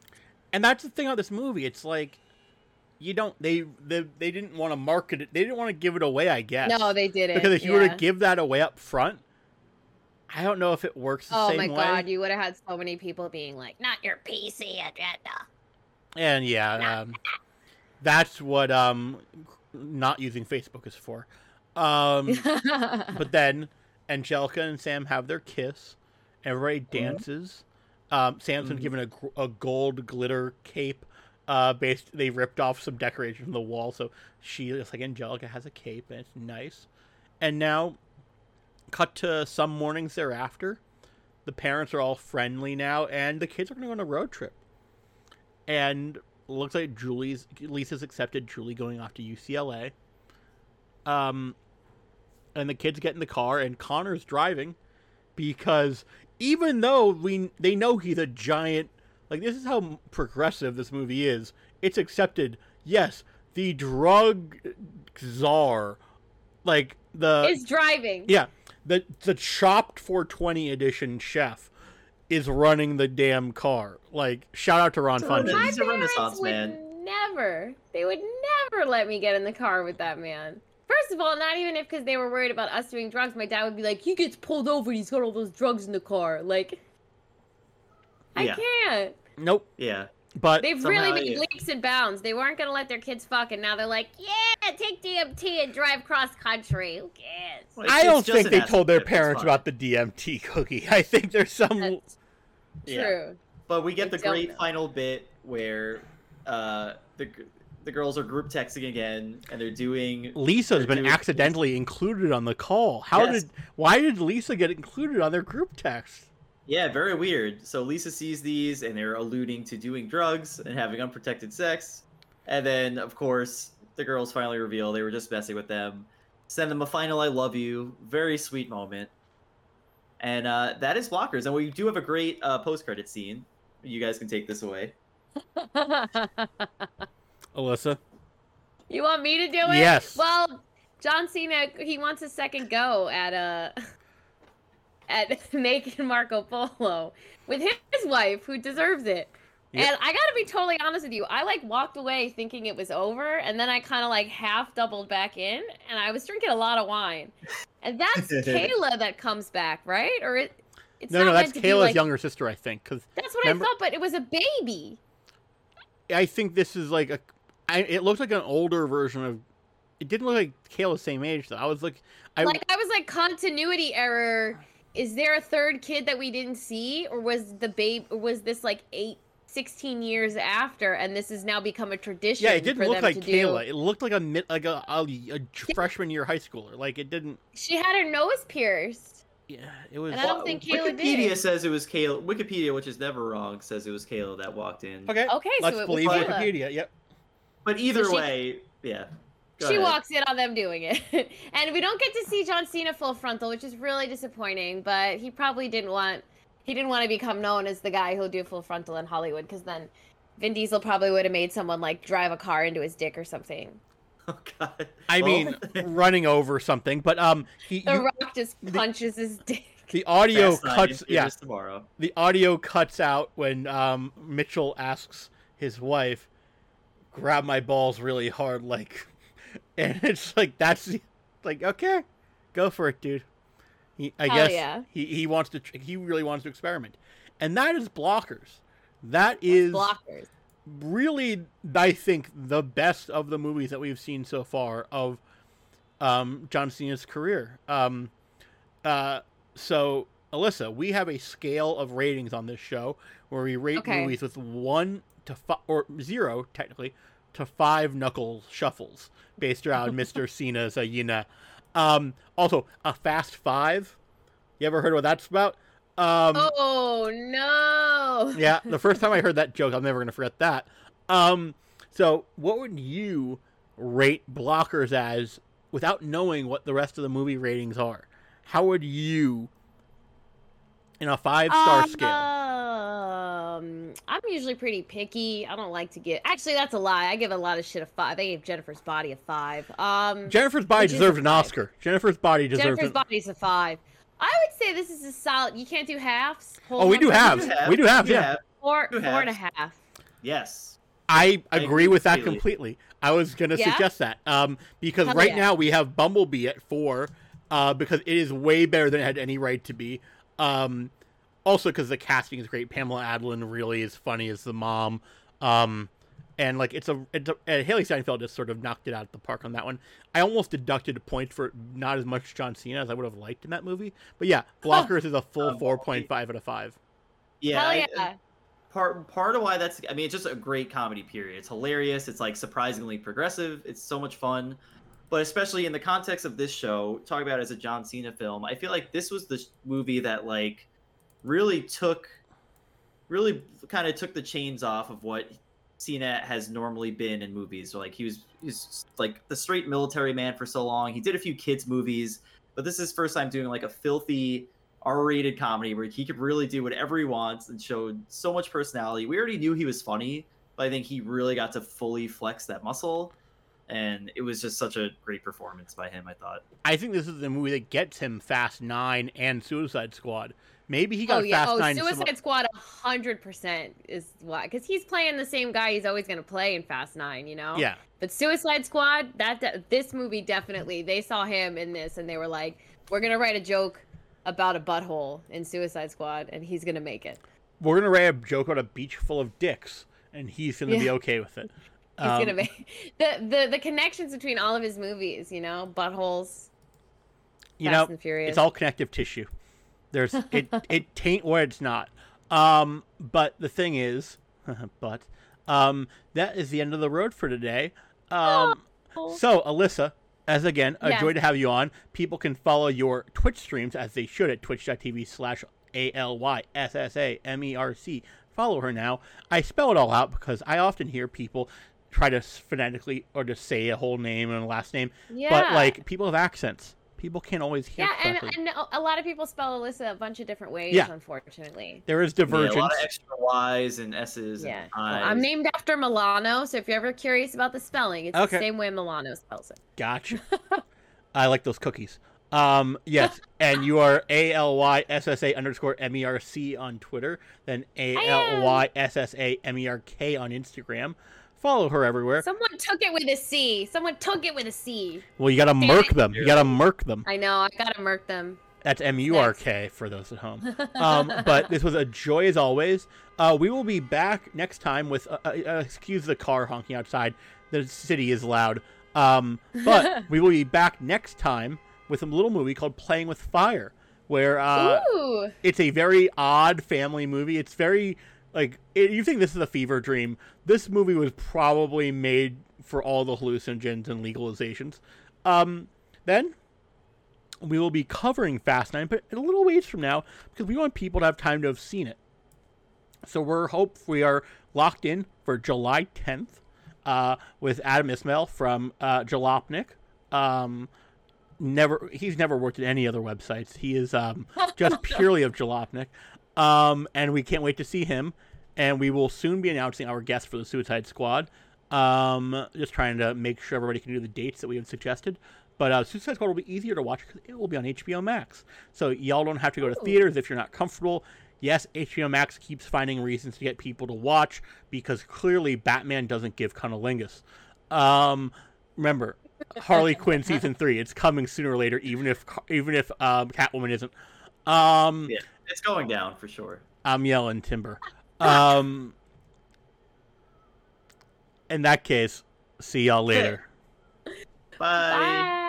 and that's the thing about this movie. It's like you don't they they, they didn't want to market it. They didn't want to give it away. I guess. No, they didn't. because if you were to give that away up front, I don't know if it works the Oh same my god, you would have had so many people being like, "Not your PC agenda." And yeah, um, that's what um, not using Facebook is for. Um, but then Angelica and Sam have their kiss. Everybody dances. Um, Sam's been Mhm. given a, a gold glitter cape. Uh, based they ripped off some decoration from the wall, so she looks like Angelica has a cape, and it's nice. And now, cut to some mornings thereafter, the parents are all friendly now, and the kids are going to go on a road trip. And looks like Julie's Lisa's accepted Julie going off to UCLA. Um, and the kids get in the car, and Connor's driving because even though we they know he's a giant, like this is how progressive this movie is. It's accepted. Yes, the drug czar, like the is driving. yeah, the the chopped 420 edition chef is running the damn car. Like shout out to Ron So Funches. My He's a Renaissance would man. never. They would never let me get in the car with that man. First of all, not even if because they were worried about us doing drugs. My dad would be like, "He gets pulled over. and He's got all those drugs in the car." Like, I Yeah. can't. Nope. Yeah. But They've Somehow, really made yeah. leaps and bounds. They weren't gonna let their kids fuck, and now they're like, "Yeah, take DMT and drive cross country. Who cares?" Well, I don't think they told their parents about the DMT cookie. I think there's some. That's Yeah. true. But we get I the great know. final bit where uh, the the girls are group texting again, and they're doing. Lisa's They're been doing- accidentally included on the call. How Yes. did? Why did Lisa get included on their group text? Yeah, very weird. So Lisa sees these, and they're alluding to doing drugs and having unprotected sex. And then, of course, the girls finally reveal they were just messing with them. Send them a final "I love you." Very sweet moment. And uh, that is blockers. And we do have a great uh, post-credit scene. You guys can take this away. Alyssa. You want me to do it? Yes. Well, John Cena, he wants a second go at uh at making Marco Polo with his wife, who deserves it. Yep. And I gotta be totally honest with you. I like walked away thinking it was over, and then I kind of like half doubled back in, and I was drinking a lot of wine. And that's Kayla that comes back, right? Or it? It's no, not no, that's meant to be, Kayla's like- younger sister, I think. Because That's what remember- I thought, but it was a baby. I think this is like a. I, it looks like an older version of. It didn't look like Kayla's same age though. I was like, I like I was like continuity error. Is there a third kid that we didn't see, or was the babe? Or was this like eight, 16 years after, and this has now become a tradition? yeah, it didn't for look like to do- Kayla. It looked like a mid- like a, a, a freshman year high schooler. Like it didn't. She had her nose pierced. Yeah, it was. And I don't think Kayla Wikipedia did. says it was Kayla. Wikipedia, which is never wrong, says it was Kayla that walked in. Okay, Okay, let's so it was believe Kayla. Wikipedia. Yep. But either So she- way, yeah. Go she ahead. walks in on them doing it, and we don't get to see John Cena full frontal, which is really disappointing. But he probably didn't want he didn't want to become known as the guy who'll do full frontal in Hollywood, because then Vin Diesel probably would have made someone like drive a car into his dick or something. Oh God. I Well, mean, running over something, but um, he The you, Rock just punches his dick. the audio Fast Nine cuts. Yeah, tomorrow. the audio cuts out when um, Mitchell asks his wife, "Grab my balls really hard," like, and it's like that's the- like okay, go for it, dude. He, I Hell guess yeah. he he wants to he really wants to experiment, and that is blockers. That is Blockers. really I think the best of the movies that we've seen so far of um, John Cena's career. Um, uh, so Alyssa, we have a scale of ratings on this show where we rate Okay. movies with one to five or zero technically to five knuckle shuffles based around Mr. Cena's uh. Um, also a fast five. You ever heard what that's about? Um, oh no. yeah, the first time I heard that joke, I'm never gonna forget that. Um, so what would you rate blockers as without knowing what the rest of the movie ratings are? How would you, in a five star scale? Um, I'm usually pretty picky. I don't like to get. Actually, that's a lie. I give a lot of shit a five. I gave Jennifer's Body a five. Um, Jennifer's body which is a deserves an. Oscar. Jennifer's body deserves Jennifer's an. Body's a five. I would say this is a solid. You can't do halves. Whole Oh, we do numbers? halves. We do halves, You yeah. have- Four, do four and a halves. half. Yes. I I agree agree with that completely. completely. I was gonna Yeah? suggest that um, because Hell right yeah. now we have Bumblebee at four uh, because it is way better than it had any right to be. Um, also because the casting is great. Pamela Adlon really is funny as the mom, um, and like it's a, it's a uh, Hailee Steinfeld just sort of knocked it out of the park on that one. I almost deducted a point for not as much John Cena as I would have liked in that movie, but yeah, Blockers is a full Um, four point five out of five. Yeah. Hell I- yeah. part part of why that's I mean it's just a great comedy period. It's hilarious. It's like surprisingly progressive. It's so much fun. But especially in the context of this show, talk about it as a John Cena film, I feel like this was the movie that like really took really kind of took the chains off of what Cena has normally been in movies. So like he was he's like the straight military man for so long. He did a few kids movies, but this is his first time doing like a filthy R-rated comedy where he could really do whatever he wants and showed so much personality. We already knew he was funny, but I think he really got to fully flex that muscle, and it was just such a great performance by him. I thought. I think this is the movie that gets him Fast Nine and Suicide Squad. Maybe he got Oh yeah. Fast Oh, Nine. some- Suicide Squad, hundred percent is why, because he's playing the same guy he's always gonna play in Fast Nine. You know. Yeah, But Suicide Squad, that de- this movie definitely they saw him in this and they were like, we're gonna write a joke about a butthole in Suicide Squad and he's gonna make it. we're gonna write a joke on a beach full of dicks, and he's gonna be okay with it. He's Um, gonna make the, the the connections between all of his movies. You know, buttholes. You Fast know, and Furious. it's all connective tissue. There's it. it taint where it's not. Um, but the thing is, but um, that is the end of the road for today. Um, Oh. so Alyssa, as again, a joy to have you on. People can follow your Twitch streams as they should at twitch.tv slash A L Y S S A M E R C. Follow her now. I spell it all out because I often hear people try to phonetically or just say a whole name and a last name. yeah. But like people have accents. People can't always hear yeah, and, correctly. and a lot of people spell Alyssa a bunch of different ways. Yeah. Unfortunately. there is Yeah, divergence. a lot of extra Y's and S's. Yeah. And Well, I'm named after Milano, so if you're ever curious about the spelling, it's Okay. the same way Milano spells it. Gotcha. I like those cookies. Um, yes, and you are A L Y S S A underscore M E R C on Twitter, then A L Y S S A M E R K on Instagram. Follow her everywhere. Someone took it with a C. Someone took it with a C. Well, you gotta Damn murk it. them. You gotta murk them. I know. I gotta murk them. That's M U R K for those at home. Um, but this was a joy as always. Uh, we will be back next time with, uh, uh, uh, excuse the car honking outside. The city is loud. Um, but we will be back next time with a little movie called Playing with Fire, where uh, it's a very odd family movie. It's very like it, you think this is a fever dream. This movie was probably made for all the hallucinogens and legalizations. Um, then we will be covering Fast Nine, but a little ways from now because we want people to have time to have seen it. So we're hope we are locked in for July 10th uh, with Adam Ismail from uh, Jalopnik. Um, never he's never worked at any other websites. He is um, just purely of Jalopnik. Um, and we can't wait to see him. And we will soon be announcing our guest for the Suicide Squad. Um, just trying to make sure everybody can do the dates that we have suggested. But uh, Suicide Squad will be easier to watch because it will be on HBO Max. So y'all don't have to go to theaters if you're not comfortable. Yes, HBO Max keeps finding reasons to get people to watch because clearly Batman doesn't give cunnilingus. Um, remember, Harley Quinn season three. It's coming sooner or later, even if even if um, Catwoman isn't. Um, Yeah, it's going down for sure. I'm yelling timber. Um, in that case, see y'all later. Bye. Bye.